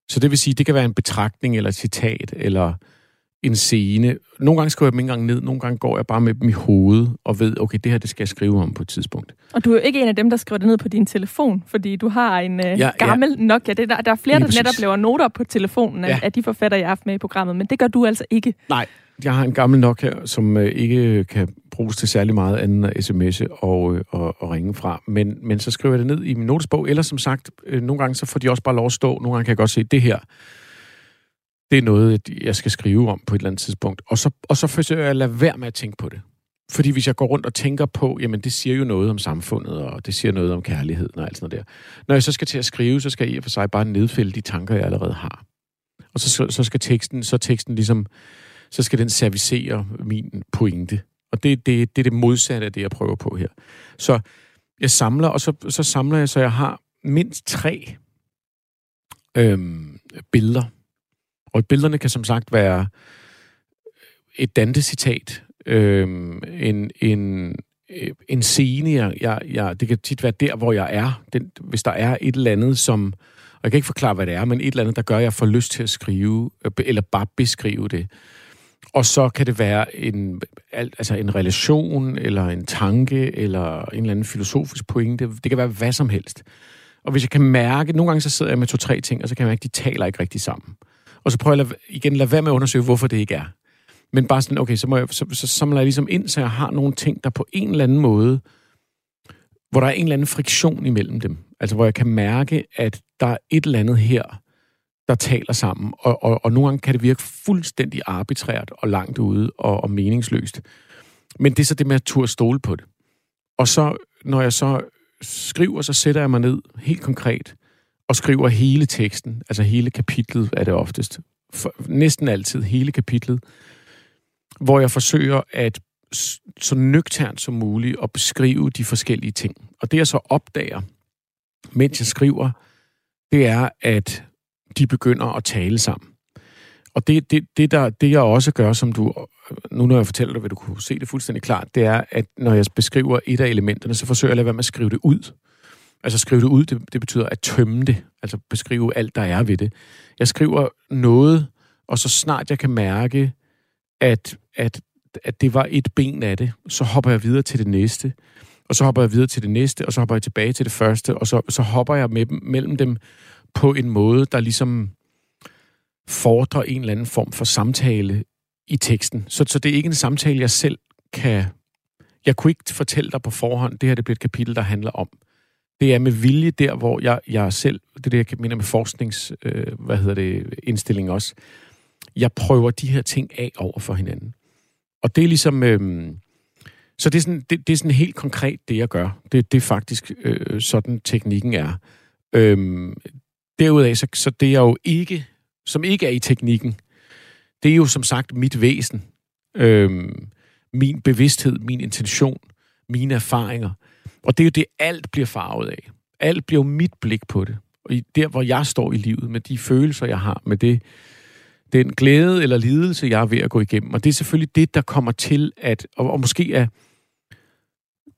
Så det vil sige, det kan være en betragtning, eller et citat, eller en scene. Nogle gange skriver jeg dem ikke engang ned, nogle gange går jeg bare med dem i hovedet og ved, okay, det her det skal jeg skrive om på et tidspunkt. Og du er jo ikke en af dem, der skriver det ned på din telefon, fordi du har en øh, ja, gammel ja. Nokia. Det der, der er flere, Lige der netop laver noter på telefonen af, ja. af de forfatter, jeg har haft med i programmet, men det gør du altså ikke. Nej, jeg har en gammel Nokia, som øh, ikke kan bruges til særlig meget andet end sms'e og, øh, og, og ringe fra. Men, men så skriver jeg det ned i min notesbog, eller som sagt, øh, nogle gange så får de også bare lov at stå. Nogle gange kan jeg godt se, det her, det er noget, jeg skal skrive om på et eller andet tidspunkt. Og så, og så forsøger jeg at lade være med at tænke på det. Fordi hvis jeg går rundt og tænker på, jamen det siger jo noget om samfundet, og det siger noget om kærligheden og alt sådan noget der. Når jeg så skal til at skrive, så skal jeg i og for sig bare nedfælde de tanker, jeg allerede har. Og så, så skal teksten, så teksten ligesom, så skal den servicere min pointe. Og det, det, det er det modsatte af det, jeg prøver på her. Så jeg samler, og så, så samler jeg, så jeg har mindst tre øhm, billeder. Og billederne kan som sagt være et Dante-citat, øhm, en, en, øh, en scene, jeg, jeg, jeg, det kan tit være der, hvor jeg er. Den, hvis der er et eller andet, som, og jeg kan ikke forklare, hvad det er, men et eller andet, der gør, at jeg får lyst til at skrive, øh, eller bare beskrive det. Og så kan det være en, altså en relation, eller en tanke, eller en eller anden filosofisk pointe. Det kan være hvad som helst. Og hvis jeg kan mærke, nogle gange så sidder jeg med to-tre ting, og så kan jeg mærke, at de taler ikke rigtig sammen. Og så prøver jeg igen lade være med at undersøge, hvorfor det ikke er. Men bare sådan, okay, så, må jeg, så, så samler jeg ligesom ind, så jeg har nogle ting, der på en eller anden måde, hvor der er en eller anden friktion imellem dem. Altså hvor jeg kan mærke, at der er et eller andet her, der taler sammen. Og, og, og nogle gange kan det virke fuldstændig arbitrært og langt ude og, og meningsløst. Men det er så det med at turde stole på det. Og så, når jeg så skriver, så sætter jeg mig ned helt konkret og skriver hele teksten, altså hele kapitlet er det oftest. For, næsten altid hele kapitlet, hvor jeg forsøger at så nøgternt som muligt at beskrive de forskellige ting. Og det jeg så opdager, mens jeg skriver, det er, at de begynder at tale sammen. Og det, det, det, der, det jeg også gør, som du, nu når jeg fortæller dig, vil du kunne se det fuldstændig klart, det er, at når jeg beskriver et af elementerne, så forsøger jeg at lade være med at skrive det ud. Altså skrive det ud, det, det betyder at tømme det, altså beskrive alt, der er ved det. Jeg skriver noget, og så snart jeg kan mærke, at, at, at det var et ben af det, så hopper jeg videre til det næste, og så hopper jeg videre til det næste, og så hopper jeg tilbage til det første, og så, så hopper jeg med, mellem dem på en måde, der ligesom fordrer en eller anden form for samtale i teksten. Så, så det er ikke en samtale, jeg selv kan... Jeg kunne ikke fortælle dig på forhånd, det her det bliver et kapitel, der handler om. Det er med vilje der, hvor jeg, jeg selv, det er det, jeg mener med forsknings, øh, hvad hedder det, indstilling også, jeg prøver de her ting af over for hinanden. Og det er ligesom, øh, så det er, sådan, det, det er sådan helt konkret, det jeg gør. Det, det er faktisk øh, sådan, teknikken er. Øh, Derudaf, så, så det er jo ikke, som ikke er i teknikken, det er jo som sagt mit væsen, øh, min bevidsthed, min intention, mine erfaringer. Og det er jo det, alt bliver farvet af. Alt bliver jo mit blik på det. Og der, hvor jeg står i livet, med de følelser, jeg har, med det, den glæde eller lidelse, jeg er ved at gå igennem. Og det er selvfølgelig det, der kommer til at, og, og måske er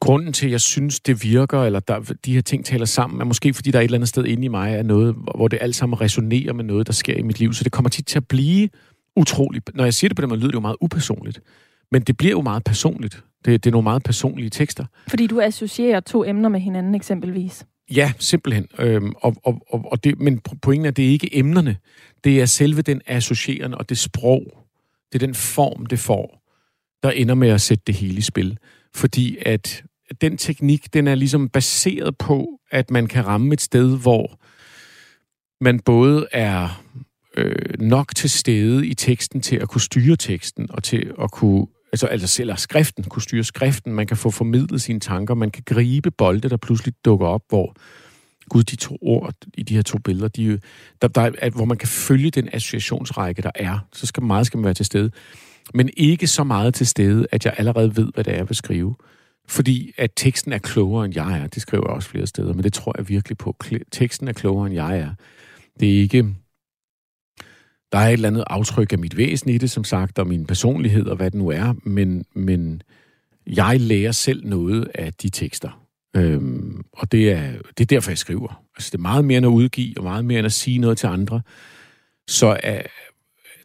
grunden til, at jeg synes, det virker, eller der, de her ting taler sammen, er måske fordi, der er et eller andet sted inde i mig, er noget, hvor det alt sammen resonerer med noget, der sker i mit liv. Så det kommer tit til at blive utroligt. Når jeg siger det på den måde, lyder det jo meget upersonligt. Men det bliver jo meget personligt. Det, det er nogle meget personlige tekster. Fordi du associerer to emner med hinanden eksempelvis. Ja, simpelthen. Øhm, og, og, og, og det, men pointen er, at det er ikke emnerne. Det er selve den associerende og det sprog. Det er den form, det får, der ender med at sætte det hele i spil. Fordi at den teknik, den er ligesom baseret på, at man kan ramme et sted, hvor man både er øh, nok til stede i teksten til at kunne styre teksten, og til at kunne, altså, altså selv skriften, kunne styre skriften, man kan få formidlet sine tanker, man kan gribe bolde, der pludselig dukker op, hvor Gud, de to ord i de her to billeder, de, der, der at, hvor man kan følge den associationsrække, der er, så skal meget skal man være til stede. Men ikke så meget til stede, at jeg allerede ved, hvad det er, jeg vil skrive. Fordi at teksten er klogere, end jeg er. Det skriver jeg også flere steder, men det tror jeg virkelig på. Teksten er klogere, end jeg er. Det er ikke... Der er et eller andet aftryk af mit væsen i det, som sagt, og min personlighed og hvad det nu er, men, men jeg lærer selv noget af de tekster. Øhm, og det er, det er derfor, jeg skriver. Altså, det er meget mere end at udgive, og meget mere end at sige noget til andre. Så er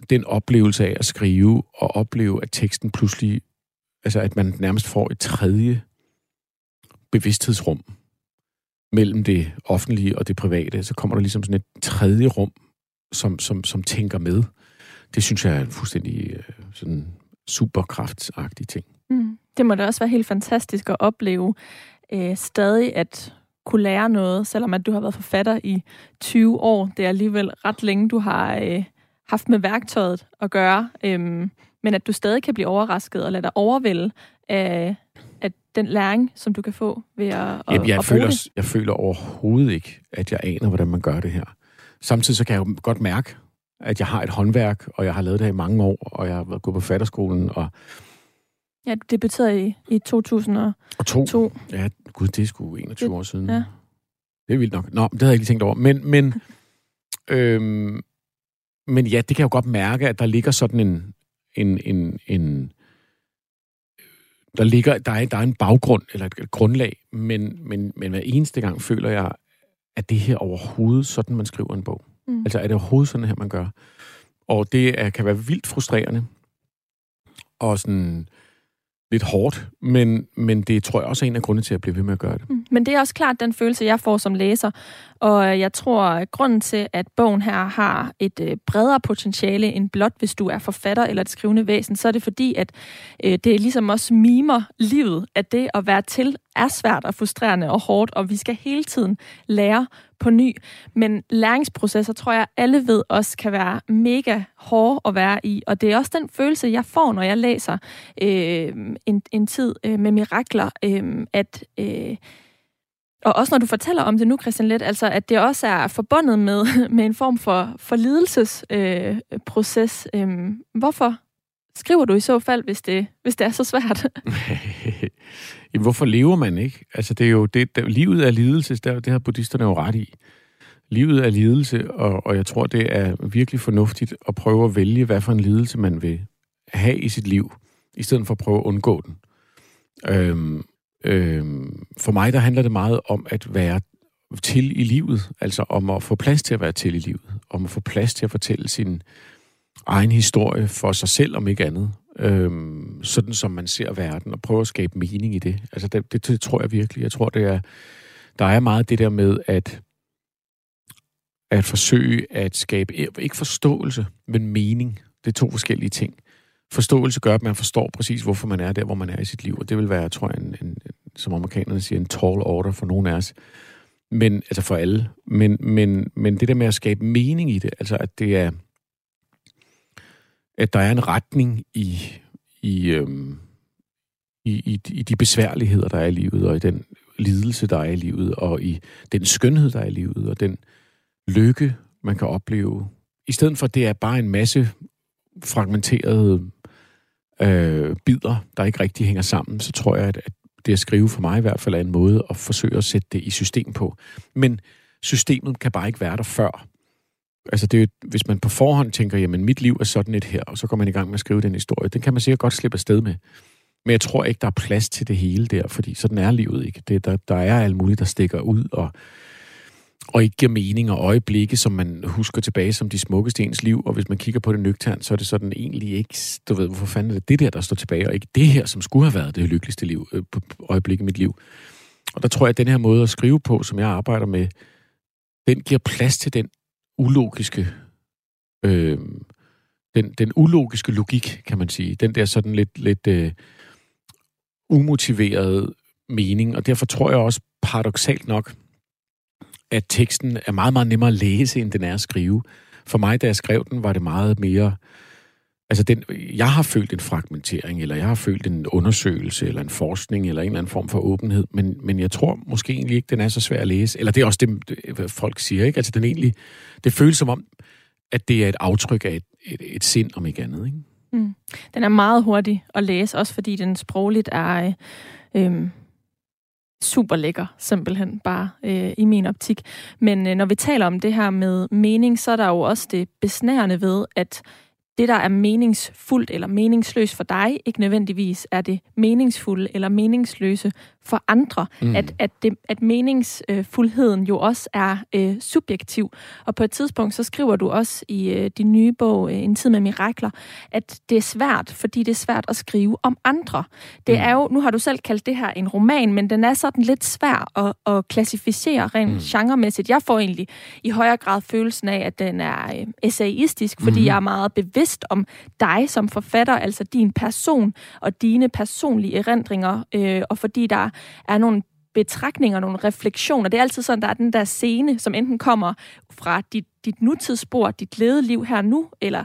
den oplevelse af at skrive, og opleve, at teksten pludselig, altså at man nærmest får et tredje bevidsthedsrum mellem det offentlige og det private, så kommer der ligesom sådan et tredje rum, som, som, som tænker med. Det synes jeg er en fuldstændig øh, sådan superkraftsagtig ting. Mm. Det må da også være helt fantastisk at opleve øh, stadig at kunne lære noget, selvom at du har været forfatter i 20 år. Det er alligevel ret længe, du har øh, haft med værktøjet at gøre. Øh, men at du stadig kan blive overrasket og lade dig overvælde af, af den læring, som du kan få ved at, Jamen, jeg, at føler, det. jeg føler overhovedet ikke, at jeg aner, hvordan man gør det her. Samtidig så kan jeg jo godt mærke, at jeg har et håndværk, og jeg har lavet det her i mange år, og jeg har været gået på fatterskolen, og Ja, du debuterede i, i 2002. Og to. Ja, gud, det er sgu 21 det, år siden. Ja. Det er vildt nok. Nå, det havde jeg ikke tænkt over. Men, men, øhm, men ja, det kan jeg jo godt mærke, at der ligger sådan en, en, en, en der ligger, der er, der er en baggrund, eller et grundlag, men, men, men hver eneste gang føler jeg, at det her overhovedet sådan, man skriver en bog. Mm. Altså, er det overhovedet sådan her, man gør? Og det er, kan være vildt frustrerende, og sådan lidt hårdt, men, men det tror jeg også er en af grundene til at blive ved med at gøre det. Mm. Men det er også klart den følelse, jeg får som læser, og jeg tror, at grunden til, at bogen her har et øh, bredere potentiale end blot, hvis du er forfatter eller et skrivende væsen, så er det fordi, at øh, det er ligesom også mimer livet, at det at være til er svært og frustrerende og hårdt, og vi skal hele tiden lære på ny. Men læringsprocesser, tror jeg, alle ved også kan være mega hårde at være i. Og det er også den følelse, jeg får, når jeg læser øh, en, en tid øh, med mirakler, øh, at... Øh, og også når du fortæller om det nu, Christian Let, altså at det også er forbundet med, med en form for, for lidelsesproces. Øh, øh, hvorfor skriver du i så fald, hvis det, hvis det er så svært? Jamen, hvorfor lever man ikke? Altså, det er jo det, der, livet er lidelse, det, det har buddhisterne jo ret i. Livet er lidelse, og, og jeg tror, det er virkelig fornuftigt at prøve at vælge, hvad for en lidelse man vil have i sit liv, i stedet for at prøve at undgå den. Øhm, øhm, for mig, der handler det meget om at være til i livet, altså om at få plads til at være til i livet, om at få plads til at fortælle sin egen historie for sig selv, om ikke andet. Øhm, sådan som man ser verden, og prøve at skabe mening i det. Altså det, det, det tror jeg virkelig. Jeg tror, det er, der er meget det der med at, at forsøge at skabe, eh, ikke forståelse, men mening. Det er to forskellige ting. Forståelse gør, at man forstår præcis, hvorfor man er der, hvor man er i sit liv. Og det vil være, tror jeg, en, en, som amerikanerne siger, en tall order for nogen af os. Men, altså for alle. Men, men, men det der med at skabe mening i det, altså at det er, at der er en retning i, i, øhm, i, i, i de besværligheder, der er i livet, og i den lidelse, der er i livet, og i den skønhed, der er i livet, og den lykke, man kan opleve. I stedet for, at det er bare en masse fragmenterede øh, bidder, der ikke rigtig hænger sammen, så tror jeg, at, at det at skrive for mig i hvert fald er en måde at forsøge at sætte det i system på. Men systemet kan bare ikke være der før. Altså det er, hvis man på forhånd tænker, jamen mit liv er sådan et her, og så går man i gang med at skrive den historie, den kan man sikkert godt slippe afsted med. Men jeg tror ikke, der er plads til det hele der, fordi sådan er livet ikke. Det, der, der er alt muligt, der stikker ud, og, og ikke giver mening og øjeblikke, som man husker tilbage som de smukkeste ens liv. Og hvis man kigger på det nøgternt, så er det sådan egentlig ikke, du ved, hvorfor fanden er det det der, der står tilbage, og ikke det her, som skulle have været det lykkeligste liv, øh, øjeblik i mit liv. Og der tror jeg, at den her måde at skrive på, som jeg arbejder med, den giver plads til den ulogiske, øh, den, den ulogiske logik, kan man sige. Den der sådan lidt, lidt øh, umotiverede mening, og derfor tror jeg også paradoxalt nok, at teksten er meget, meget nemmere at læse, end den er at skrive. For mig, da jeg skrev den, var det meget mere... Altså, den, jeg har følt en fragmentering, eller jeg har følt en undersøgelse, eller en forskning, eller en eller anden form for åbenhed, men, men jeg tror måske egentlig ikke, den er så svær at læse. Eller det er også det, folk siger, ikke? Altså, den egentlig... Det føles som om, at det er et aftryk af et, et, et sind, om ikke andet, ikke? Mm. Den er meget hurtig at læse, også fordi den sprogligt er øh, super lækker, simpelthen bare øh, i min optik. Men øh, når vi taler om det her med mening, så er der jo også det besnærende ved, at det, der er meningsfuldt eller meningsløst for dig, ikke nødvendigvis er det meningsfulde eller meningsløse for andre. Mm. At, at, det, at meningsfuldheden jo også er øh, subjektiv. Og på et tidspunkt, så skriver du også i øh, din nye bog, øh, En tid med mirakler, at det er svært, fordi det er svært at skrive om andre. Det mm. er jo, nu har du selv kaldt det her en roman, men den er sådan lidt svær at, at klassificere rent mm. genremæssigt. Jeg får egentlig i højere grad følelsen af, at den er øh, essayistisk, fordi mm. jeg er meget bevidst om dig som forfatter, altså din person og dine personlige erindringer, øh, og fordi der er nogle betragtninger, nogle refleksioner. Det er altid sådan, der er den der scene, som enten kommer fra dit, dit nutidsspor, dit levede liv her nu, eller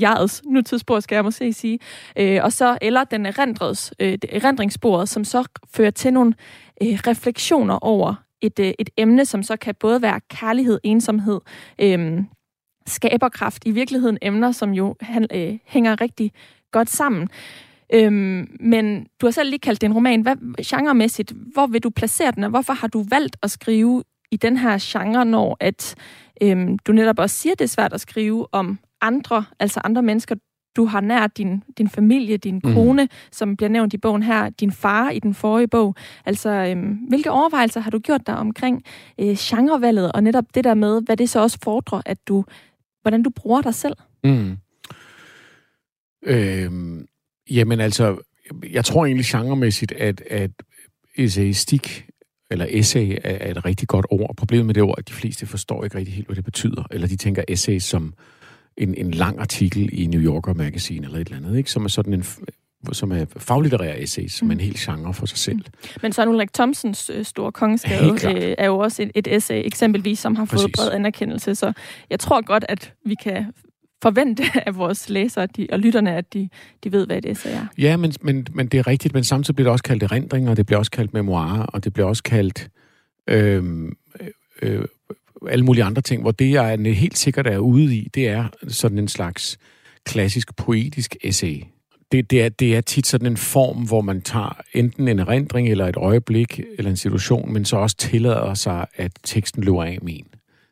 jegets nutidsspor, skal jeg måske sige, øh, og så, eller den erindreds, øh, erindringssporet, som så fører til nogle øh, refleksioner over et, øh, et emne, som så kan både være kærlighed, ensomhed, øh, skaberkraft, i virkeligheden emner, som jo han, øh, hænger rigtig godt sammen. Øhm, men du har selv lige kaldt det en roman. Hvad, genremæssigt, hvor vil du placere den, og hvorfor har du valgt at skrive i den her genre, når at øhm, du netop også siger, det er svært at skrive om andre, altså andre mennesker, du har nær din, din familie, din mm. kone, mm. som bliver nævnt i bogen her, din far i den forrige bog. Altså, øhm, hvilke overvejelser har du gjort dig omkring øh, genrevalget, og netop det der med, hvad det så også fordrer, at du, hvordan du bruger dig selv? Mm. Øhm, Jamen altså, jeg tror egentlig genremæssigt, at, at essayistik eller essay er et rigtig godt ord. Problemet med det ord, at de fleste forstår ikke rigtig helt, hvad det betyder. Eller de tænker essay som en, en lang artikel i New Yorker Magazine eller et eller andet, ikke? som er sådan en som er faglitterære essays, som er en mm. hel genre for sig selv. Mm. Men så er Ulrik Thomsens øh, store kongeskade øh, er jo også et, et essay, eksempelvis, som har Præcis. fået bred anerkendelse. Så jeg tror godt, at vi kan forvente af vores læsere de, og lytterne, at de, de ved, hvad det er. Ja, men, men, men det er rigtigt, men samtidig bliver det også kaldt erindringer, det bliver også kaldt memoarer, og det bliver også kaldt øhm, øh, øh, alle mulige andre ting, hvor det, jeg er helt sikkert er ude i, det er sådan en slags klassisk poetisk essay. Det, det, er, det er tit sådan en form, hvor man tager enten en erindring eller et øjeblik eller en situation, men så også tillader sig, at teksten løber af med en.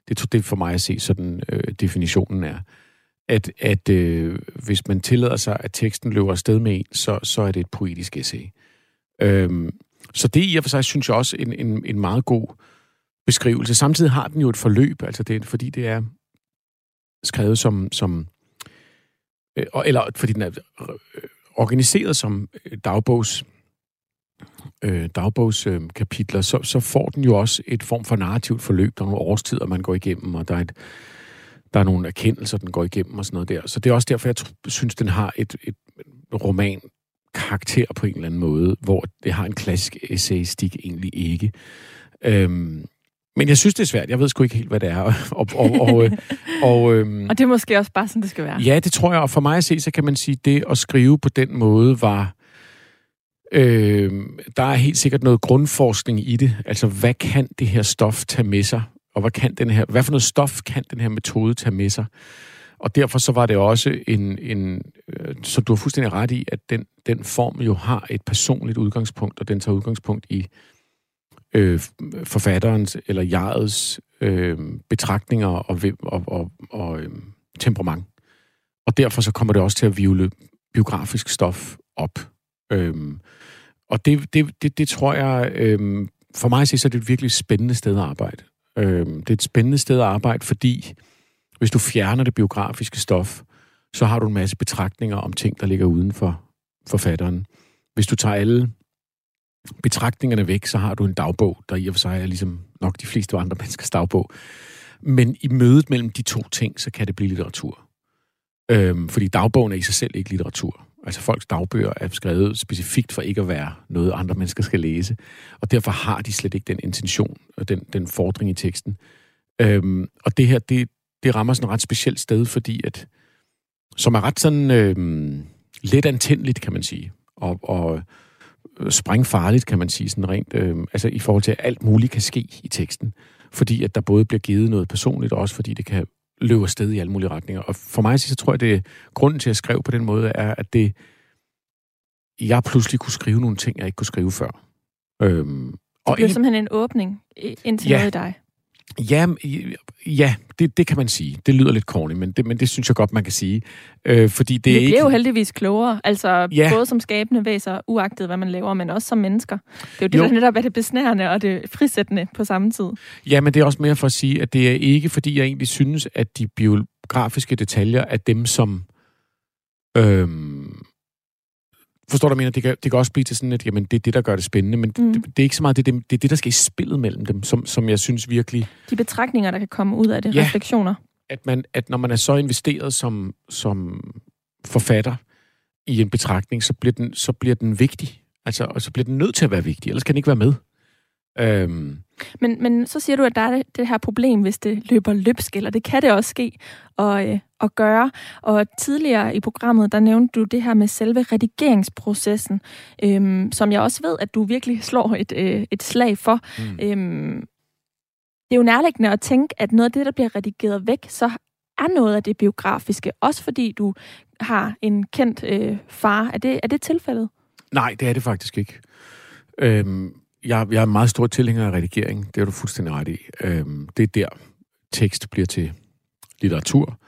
Det er det for mig at se, sådan øh, definitionen er at, at øh, hvis man tillader sig, at teksten løber afsted med en, så, så er det et poetisk essay. Øhm, så det i og for sig, synes jeg også, en, en, en meget god beskrivelse. Samtidig har den jo et forløb, altså det, fordi det er skrevet som, som øh, eller fordi den er øh, organiseret som øh, dagbogs øh, dagbogskapitler, øh, så, så får den jo også et form for narrativt forløb. Der er nogle årstider, man går igennem, og der er et, der er nogle erkendelser, den går igennem og sådan noget der. Så det er også derfor, jeg synes, den har et, et roman karakter på en eller anden måde, hvor det har en klassisk essayistik egentlig ikke. Øhm, men jeg synes, det er svært. Jeg ved sgu ikke helt, hvad det er. og, og, og, øh, og, øhm, og det er måske også bare sådan, det skal være. Ja, det tror jeg. Og for mig at se, så kan man sige, det at skrive på den måde var... Øh, der er helt sikkert noget grundforskning i det. Altså, hvad kan det her stof tage med sig? Og hvad, kan den her, hvad for noget stof kan den her metode tage med sig? Og derfor så var det også en, en øh, så du har fuldstændig ret i, at den, den form jo har et personligt udgangspunkt, og den tager udgangspunkt i øh, forfatterens eller jegets øh, betragtninger og, og, og, og øh, temperament. Og derfor så kommer det også til at vivle biografisk stof op. Øhm, og det, det, det, det tror jeg, øhm, for mig så er det et virkelig spændende sted at arbejde. Øh, det er et spændende sted at arbejde, fordi hvis du fjerner det biografiske stof, så har du en masse betragtninger om ting, der ligger uden for forfatteren. Hvis du tager alle betragtningerne væk, så har du en dagbog, der i og for sig er ligesom nok de fleste andre menneskers dagbog. Men i mødet mellem de to ting, så kan det blive litteratur. Øhm, fordi dagbogen er i sig selv ikke litteratur. Altså folks dagbøger er skrevet specifikt for ikke at være noget, andre mennesker skal læse. Og derfor har de slet ikke den intention og den, den fordring i teksten. Øhm, og det her, det, det rammer sådan et ret specielt sted, fordi at, som er ret sådan øhm, let antændeligt, kan man sige. Og, og øh, sprængfarligt, kan man sige, sådan rent, øhm, altså i forhold til, at alt muligt kan ske i teksten. Fordi at der både bliver givet noget personligt, og også fordi det kan løber sted i alle mulige retninger. Og for mig så tror jeg, det grunden til, at jeg skrev på den måde, er, at det, jeg pludselig kunne skrive nogle ting, jeg ikke kunne skrive før. Øhm, det og blev en, simpelthen en åbning ind til ja, noget i dig. Ja, ja det, det kan man sige. Det lyder lidt corny, men det, men det synes jeg godt, man kan sige. Øh, fordi det vi er bliver ikke... jo heldigvis klogere, altså ja. både som skabende væser, uagtet hvad man laver, men også som mennesker. Det er jo det, jo. der netop er det besnærende og det frisættende på samme tid. Ja, men det er også mere for at sige, at det er ikke, fordi jeg egentlig synes, at de biografiske detaljer er dem, som... Øhm, Forstår du, mener? Det kan, det kan også blive til sådan, at jamen, det er det, der gør det spændende, men mm. det, det, er ikke så meget det, det, det er det, der skal i spillet mellem dem, som, som jeg synes virkelig... De betragtninger, der kan komme ud af det, ja, refleksioner. At, man, at når man er så investeret som, som forfatter i en betragtning, så bliver den, så bliver den vigtig. Altså, og så bliver den nødt til at være vigtig, ellers kan den ikke være med. Øhm. Men, men så siger du, at der er det her problem, hvis det løber løbsk, eller det kan det også ske at, øh, at gøre. Og tidligere i programmet, der nævnte du det her med selve redigeringsprocessen, øhm, som jeg også ved, at du virkelig slår et, øh, et slag for. Mm. Øhm, det er jo nærliggende at tænke, at noget af det, der bliver redigeret væk, så er noget af det biografiske, også fordi du har en kendt øh, far. Er det, er det tilfældet? Nej, det er det faktisk ikke. Øhm, jeg, jeg er meget stor tilhænger af redigering. Det er du fuldstændig ret i. Øhm, det er der, tekst bliver til litteratur.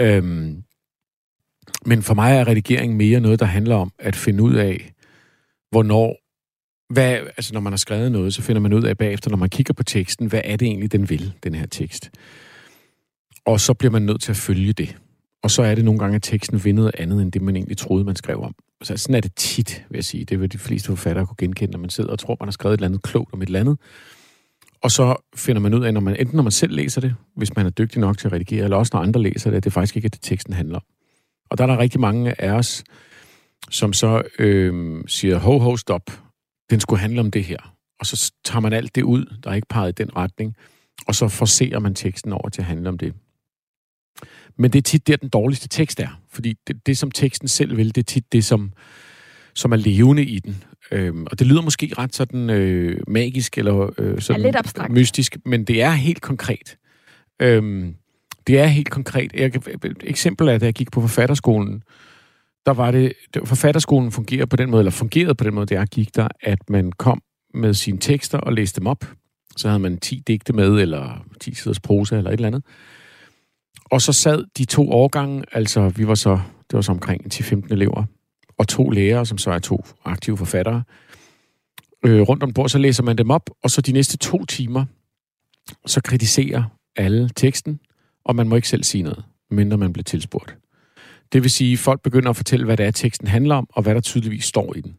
Øhm, men for mig er redigering mere noget, der handler om at finde ud af, hvornår... Hvad, altså når man har skrevet noget, så finder man ud af bagefter, når man kigger på teksten, hvad er det egentlig, den vil, den her tekst. Og så bliver man nødt til at følge det. Og så er det nogle gange, at teksten vil noget andet, end det man egentlig troede, man skrev om. Så sådan er det tit, vil jeg sige. Det vil de fleste forfattere kunne genkende, når man sidder og tror, man har skrevet et eller andet klogt om et eller andet. Og så finder man ud af, når man, enten når man selv læser det, hvis man er dygtig nok til at redigere, eller også når andre læser det, at det faktisk ikke er det, teksten handler om. Og der er der rigtig mange af os, som så øh, siger, ho, ho, stop, den skulle handle om det her. Og så tager man alt det ud, der er ikke peget i den retning, og så forserer man teksten over til at handle om det. Men det er tit der, den dårligste tekst er. Fordi det, det som teksten selv vil, det er tit det, som, som er levende i den. Øhm, og det lyder måske ret sådan øh, magisk eller øh, sådan lidt abstrakt. mystisk, men det er helt konkret. Øhm, det er helt konkret. Jeg, et eksempel er, da jeg gik på forfatterskolen, der var det, forfatterskolen fungerer på den måde, eller fungerede på den måde, da jeg gik der, at man kom med sine tekster og læste dem op. Så havde man 10 digte med, eller 10 siders prosa, eller et eller andet. Og så sad de to årgange, altså vi var så, det var så omkring 10-15 elever, og to lærere, som så er to aktive forfattere, øh, rundt om bord, så læser man dem op, og så de næste to timer, så kritiserer alle teksten, og man må ikke selv sige noget, mindre man bliver tilspurgt. Det vil sige, at folk begynder at fortælle, hvad det er, teksten handler om, og hvad der tydeligvis står i den.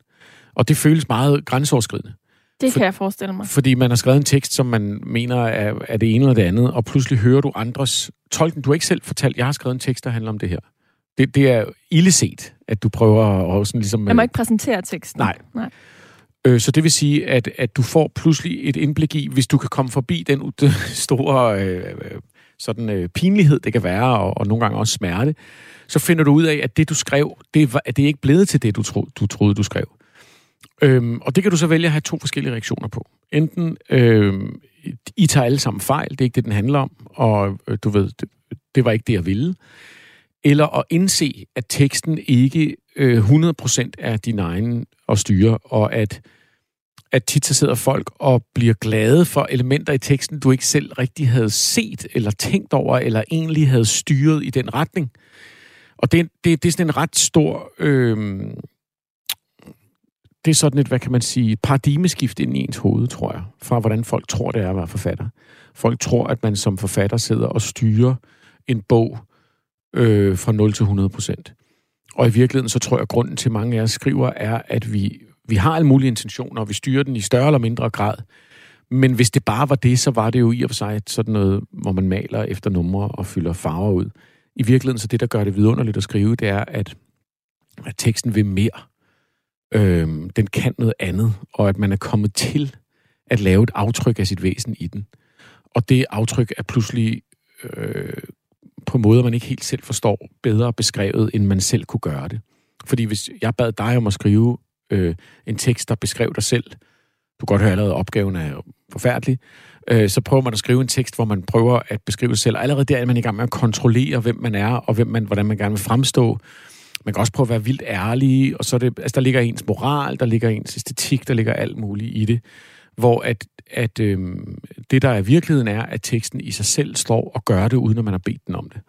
Og det føles meget grænseoverskridende. Det kan jeg forestille mig. Fordi man har skrevet en tekst, som man mener er, er det ene eller det andet, og pludselig hører du andres tolken. Du har ikke selv fortalt, jeg har skrevet en tekst, der handler om det her. Det, det er illeset, at du prøver at sådan ligesom... Jeg må ikke præsentere teksten. Nej. nej. Øh, så det vil sige, at, at du får pludselig et indblik i, hvis du kan komme forbi den store øh, sådan, øh, pinlighed, det kan være, og, og nogle gange også smerte, så finder du ud af, at det, du skrev, det, var, det er ikke blevet til det, du, tro, du troede, du skrev. Øhm, og det kan du så vælge at have to forskellige reaktioner på. Enten, øhm, I tager alle sammen fejl, det er ikke det, den handler om, og øh, du ved, det, det var ikke det, jeg ville. Eller at indse, at teksten ikke øh, 100% er din egen at styre, og at, at tit så sidder folk og bliver glade for elementer i teksten, du ikke selv rigtig havde set, eller tænkt over, eller egentlig havde styret i den retning. Og det, det, det er sådan en ret stor... Øh, det er sådan et, hvad kan man sige, paradigmeskift ind i ens hoved, tror jeg, fra hvordan folk tror, det er at være forfatter. Folk tror, at man som forfatter sidder og styrer en bog øh, fra 0 til 100 procent. Og i virkeligheden, så tror jeg, at grunden til, mange af os skriver, er, at vi, vi har alle mulige intentioner, og vi styrer den i større eller mindre grad. Men hvis det bare var det, så var det jo i og for sig sådan noget, hvor man maler efter numre og fylder farver ud. I virkeligheden, så det, der gør det vidunderligt at skrive, det er, at, at teksten vil mere øh, den kan noget andet, og at man er kommet til at lave et aftryk af sit væsen i den. Og det aftryk er pludselig øh, på måder, man ikke helt selv forstår, bedre beskrevet, end man selv kunne gøre det. Fordi hvis jeg bad dig om at skrive øh, en tekst, der beskrev dig selv, du kan godt høre allerede, at opgaven er forfærdelig, øh, så prøver man at skrive en tekst, hvor man prøver at beskrive sig selv. Og allerede der er man i gang med at kontrollere, hvem man er, og hvem man, hvordan man gerne vil fremstå man kan også prøve at være vildt ærlig, og så er det, altså der ligger ens moral, der ligger ens æstetik, der ligger alt muligt i det. Hvor at, at øhm, det, der er virkeligheden, er, at teksten i sig selv står og gør det, uden at man har bedt den om det.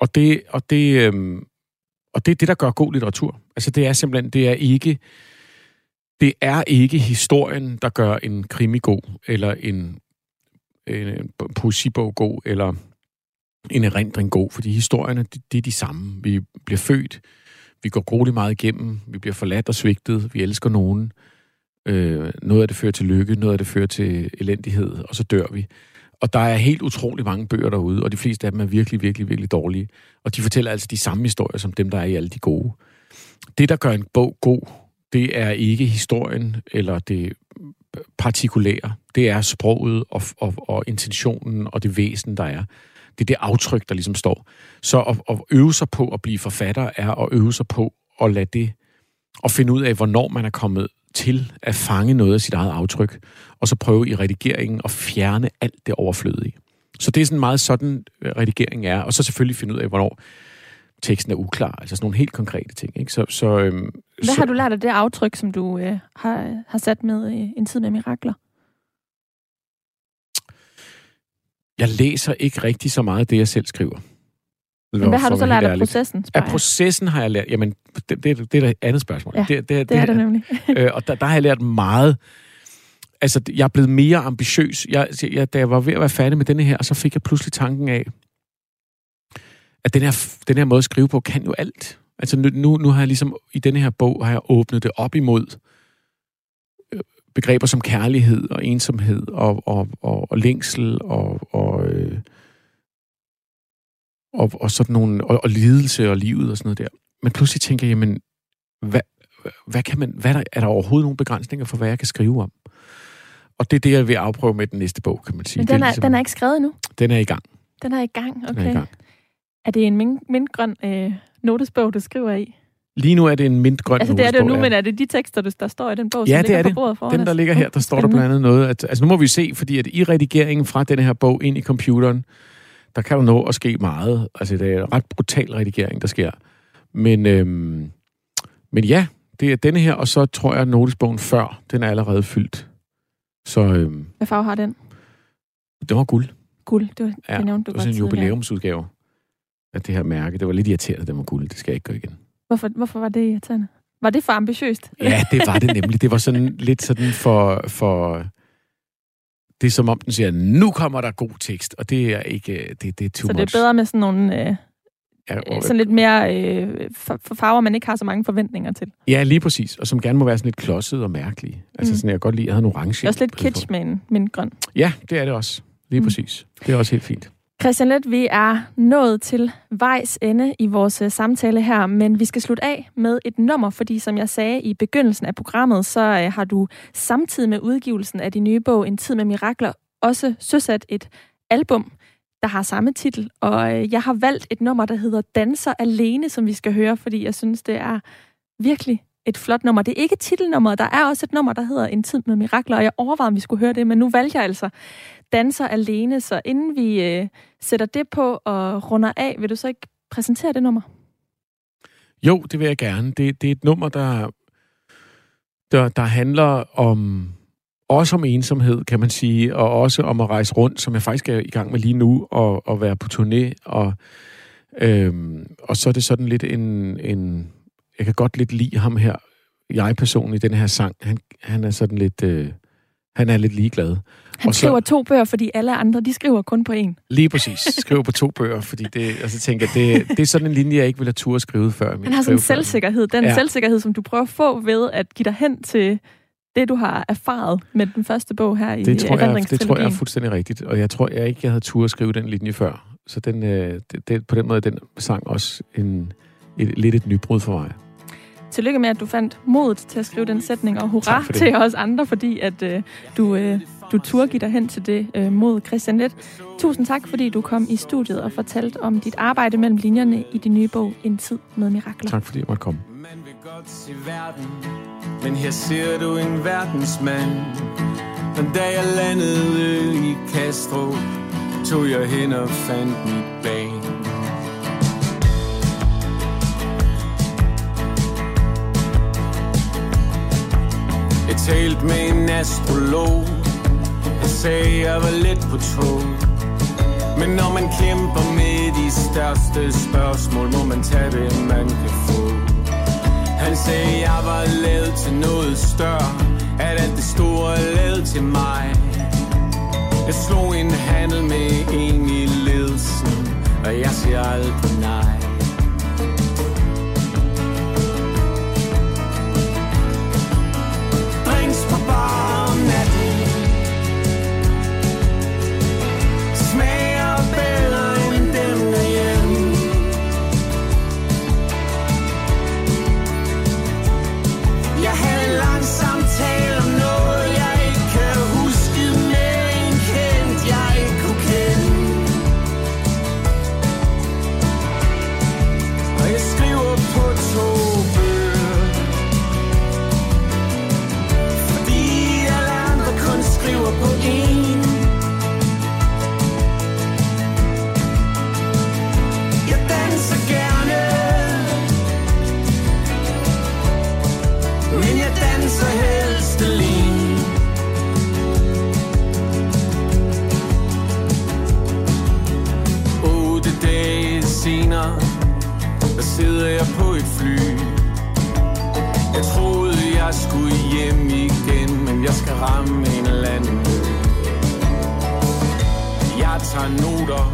Og det, og det, øhm, og det er det, der gør god litteratur. Altså det er simpelthen, det er ikke, det er ikke historien, der gør en krimi god, eller en, øh, en poesibog god, eller en erindring god, fordi historierne, det, det er de samme. Vi bliver født, vi går grueligt meget igennem, vi bliver forladt og svigtet, vi elsker nogen. Øh, noget af det fører til lykke, noget af det fører til elendighed, og så dør vi. Og der er helt utrolig mange bøger derude, og de fleste af dem er virkelig, virkelig, virkelig dårlige. Og de fortæller altså de samme historier, som dem, der er i alle de gode. Det, der gør en bog god, det er ikke historien eller det partikulære. Det er sproget og, og, og intentionen og det væsen, der er. Det er det aftryk, der ligesom står. Så at, at øve sig på at blive forfatter er at øve sig på at lade det, og finde ud af, hvornår man er kommet til at fange noget af sit eget aftryk, og så prøve i redigeringen at fjerne alt det overflødige. Så det er sådan meget sådan, øh, redigering er, og så selvfølgelig finde ud af, hvornår teksten er uklar, altså sådan nogle helt konkrete ting. Ikke? Så, så, øhm, Hvad så, har du lært af det aftryk, som du øh, har, har sat med øh, En tid med mirakler? Jeg læser ikke rigtig så meget af det, jeg selv skriver. Men hvad har du så lært af processen? Af processen har jeg lært... Jamen, det, det, det er et andet spørgsmål. Ja, det, det, det, det er det nemlig. øh, og der, der har jeg lært meget... Altså, jeg er blevet mere ambitiøs. Jeg, jeg, da jeg var ved at være færdig med denne her, så fik jeg pludselig tanken af, at den her, den her måde at skrive på kan jo alt. Altså, nu, nu har jeg ligesom... I denne her bog har jeg åbnet det op imod begreber som kærlighed og ensomhed og, og, og, og længsel og... og øh, og, og sådan nogle, og, og lidelse og livet og sådan noget der. Men pludselig tænker jeg, jamen, hvad, hvad kan man, hvad er, der, er der overhovedet nogle begrænsninger for, hvad jeg kan skrive om? Og det er det, jeg vil afprøve med den næste bog, kan man sige. Men den er, er, ligesom, den er ikke skrevet endnu? Den er i gang. Den er i gang, okay. Den er, i gang. er det en mind, mindgrøn øh, notesbog, du skriver i? Lige nu er det en mindgrøn Altså det er det jo nu, men er det de tekster, der står i den bog, ja, som det ligger er på det. bordet foran Den, der ligger her, der står der blandt andet noget. At, altså nu må vi se, fordi at i redigeringen fra denne her bog ind i computeren, der kan jo nå at ske meget. Altså, det er en ret brutal redigering, der sker. Men, øhm, men ja, det er denne her, og så tror jeg, at notesbogen før, den er allerede fyldt. Så, øhm, Hvad farve har den? Det var guld. Guld, det var, ja, det nævnte du det var sådan en jubilæumsudgave af det her mærke. Det var lidt irriterende, at den var guld. Det skal jeg ikke gøre igen. Hvorfor, hvorfor var det irriterende? Var det for ambitiøst? Ja, det var det nemlig. Det var sådan lidt sådan for, for det er som om, den siger, nu kommer der god tekst, og det er ikke, øh, det, det er too Så much. det er bedre med sådan nogle, øh, ja, og, sådan lidt mere øh, for, farver, man ikke har så mange forventninger til. Ja, lige præcis, og som gerne må være sådan lidt klodset og mærkelig. Altså mm. sådan, jeg kan godt lide, at jeg havde en orange. Det er også lidt kitsch med en mintgrøn. Ja, det er det også. Lige mm. præcis. Det er også helt fint. Christian Lett, vi er nået til vejs ende i vores øh, samtale her, men vi skal slutte af med et nummer, fordi som jeg sagde i begyndelsen af programmet, så øh, har du samtidig med udgivelsen af din nye bog En tid med mirakler også søsat et album, der har samme titel, og øh, jeg har valgt et nummer, der hedder Danser Alene, som vi skal høre, fordi jeg synes, det er virkelig et flot nummer. Det er ikke titelnummeret, der er også et nummer, der hedder En tid med mirakler, og jeg overvejede, om vi skulle høre det, men nu valgte jeg altså danser alene, så inden vi øh, sætter det på og runder af, vil du så ikke præsentere det nummer? Jo, det vil jeg gerne. Det, det er et nummer, der, der, der handler om også om ensomhed, kan man sige, og også om at rejse rundt, som jeg faktisk er i gang med lige nu, og, og være på turné, og, øhm, og så er det sådan lidt en, en... Jeg kan godt lidt lide ham her, jeg-personen i den her sang. Han, han er sådan lidt... Øh, han er lidt ligeglad. Han og så, skriver to bøger, fordi alle andre, de skriver kun på en. Lige præcis. Skriver på to bøger, fordi det, altså, tænker, det, det er sådan en linje, jeg ikke ville have tur at skrive før. Han har sådan en selvsikkerhed. Den ja. selvsikkerhed, som du prøver at få ved at give dig hen til det, du har erfaret med den første bog her i det tror jeg, Det tror jeg er fuldstændig rigtigt. Og jeg tror jeg ikke, jeg havde tur at skrive den linje før. Så den, øh, det, det, på den måde den sang også en, et, lidt et nybrud for mig. Tillykke med, at du fandt modet til at skrive den sætning, og hurra til os andre, fordi at øh, du, øh, du turde give dig hen til det øh, mod Christian Let. Tusind tak, fordi du kom i studiet og fortalte om dit arbejde mellem linjerne i din nye bog En tid med mirakler. Tak fordi jeg måtte komme. Man vil godt se verden, men her ser du en verdensmand. Den dag jeg landede i Castro, tog jeg hen og fandt mit bane. Talt med en astrolog. Jeg sagde, jeg var lidt på tro Men når man kæmper med de største spørgsmål Må man tage det, man kan få. Han sagde, jeg var lavet til noget større. At alt det store er lavet til mig. Jeg slog en handel med en i ledelsen Og jeg siger aldrig nej. Jeg skal ramme en eller anden. Jeg tager noter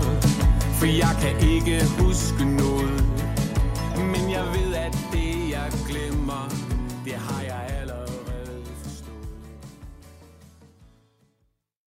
For jeg kan ikke huske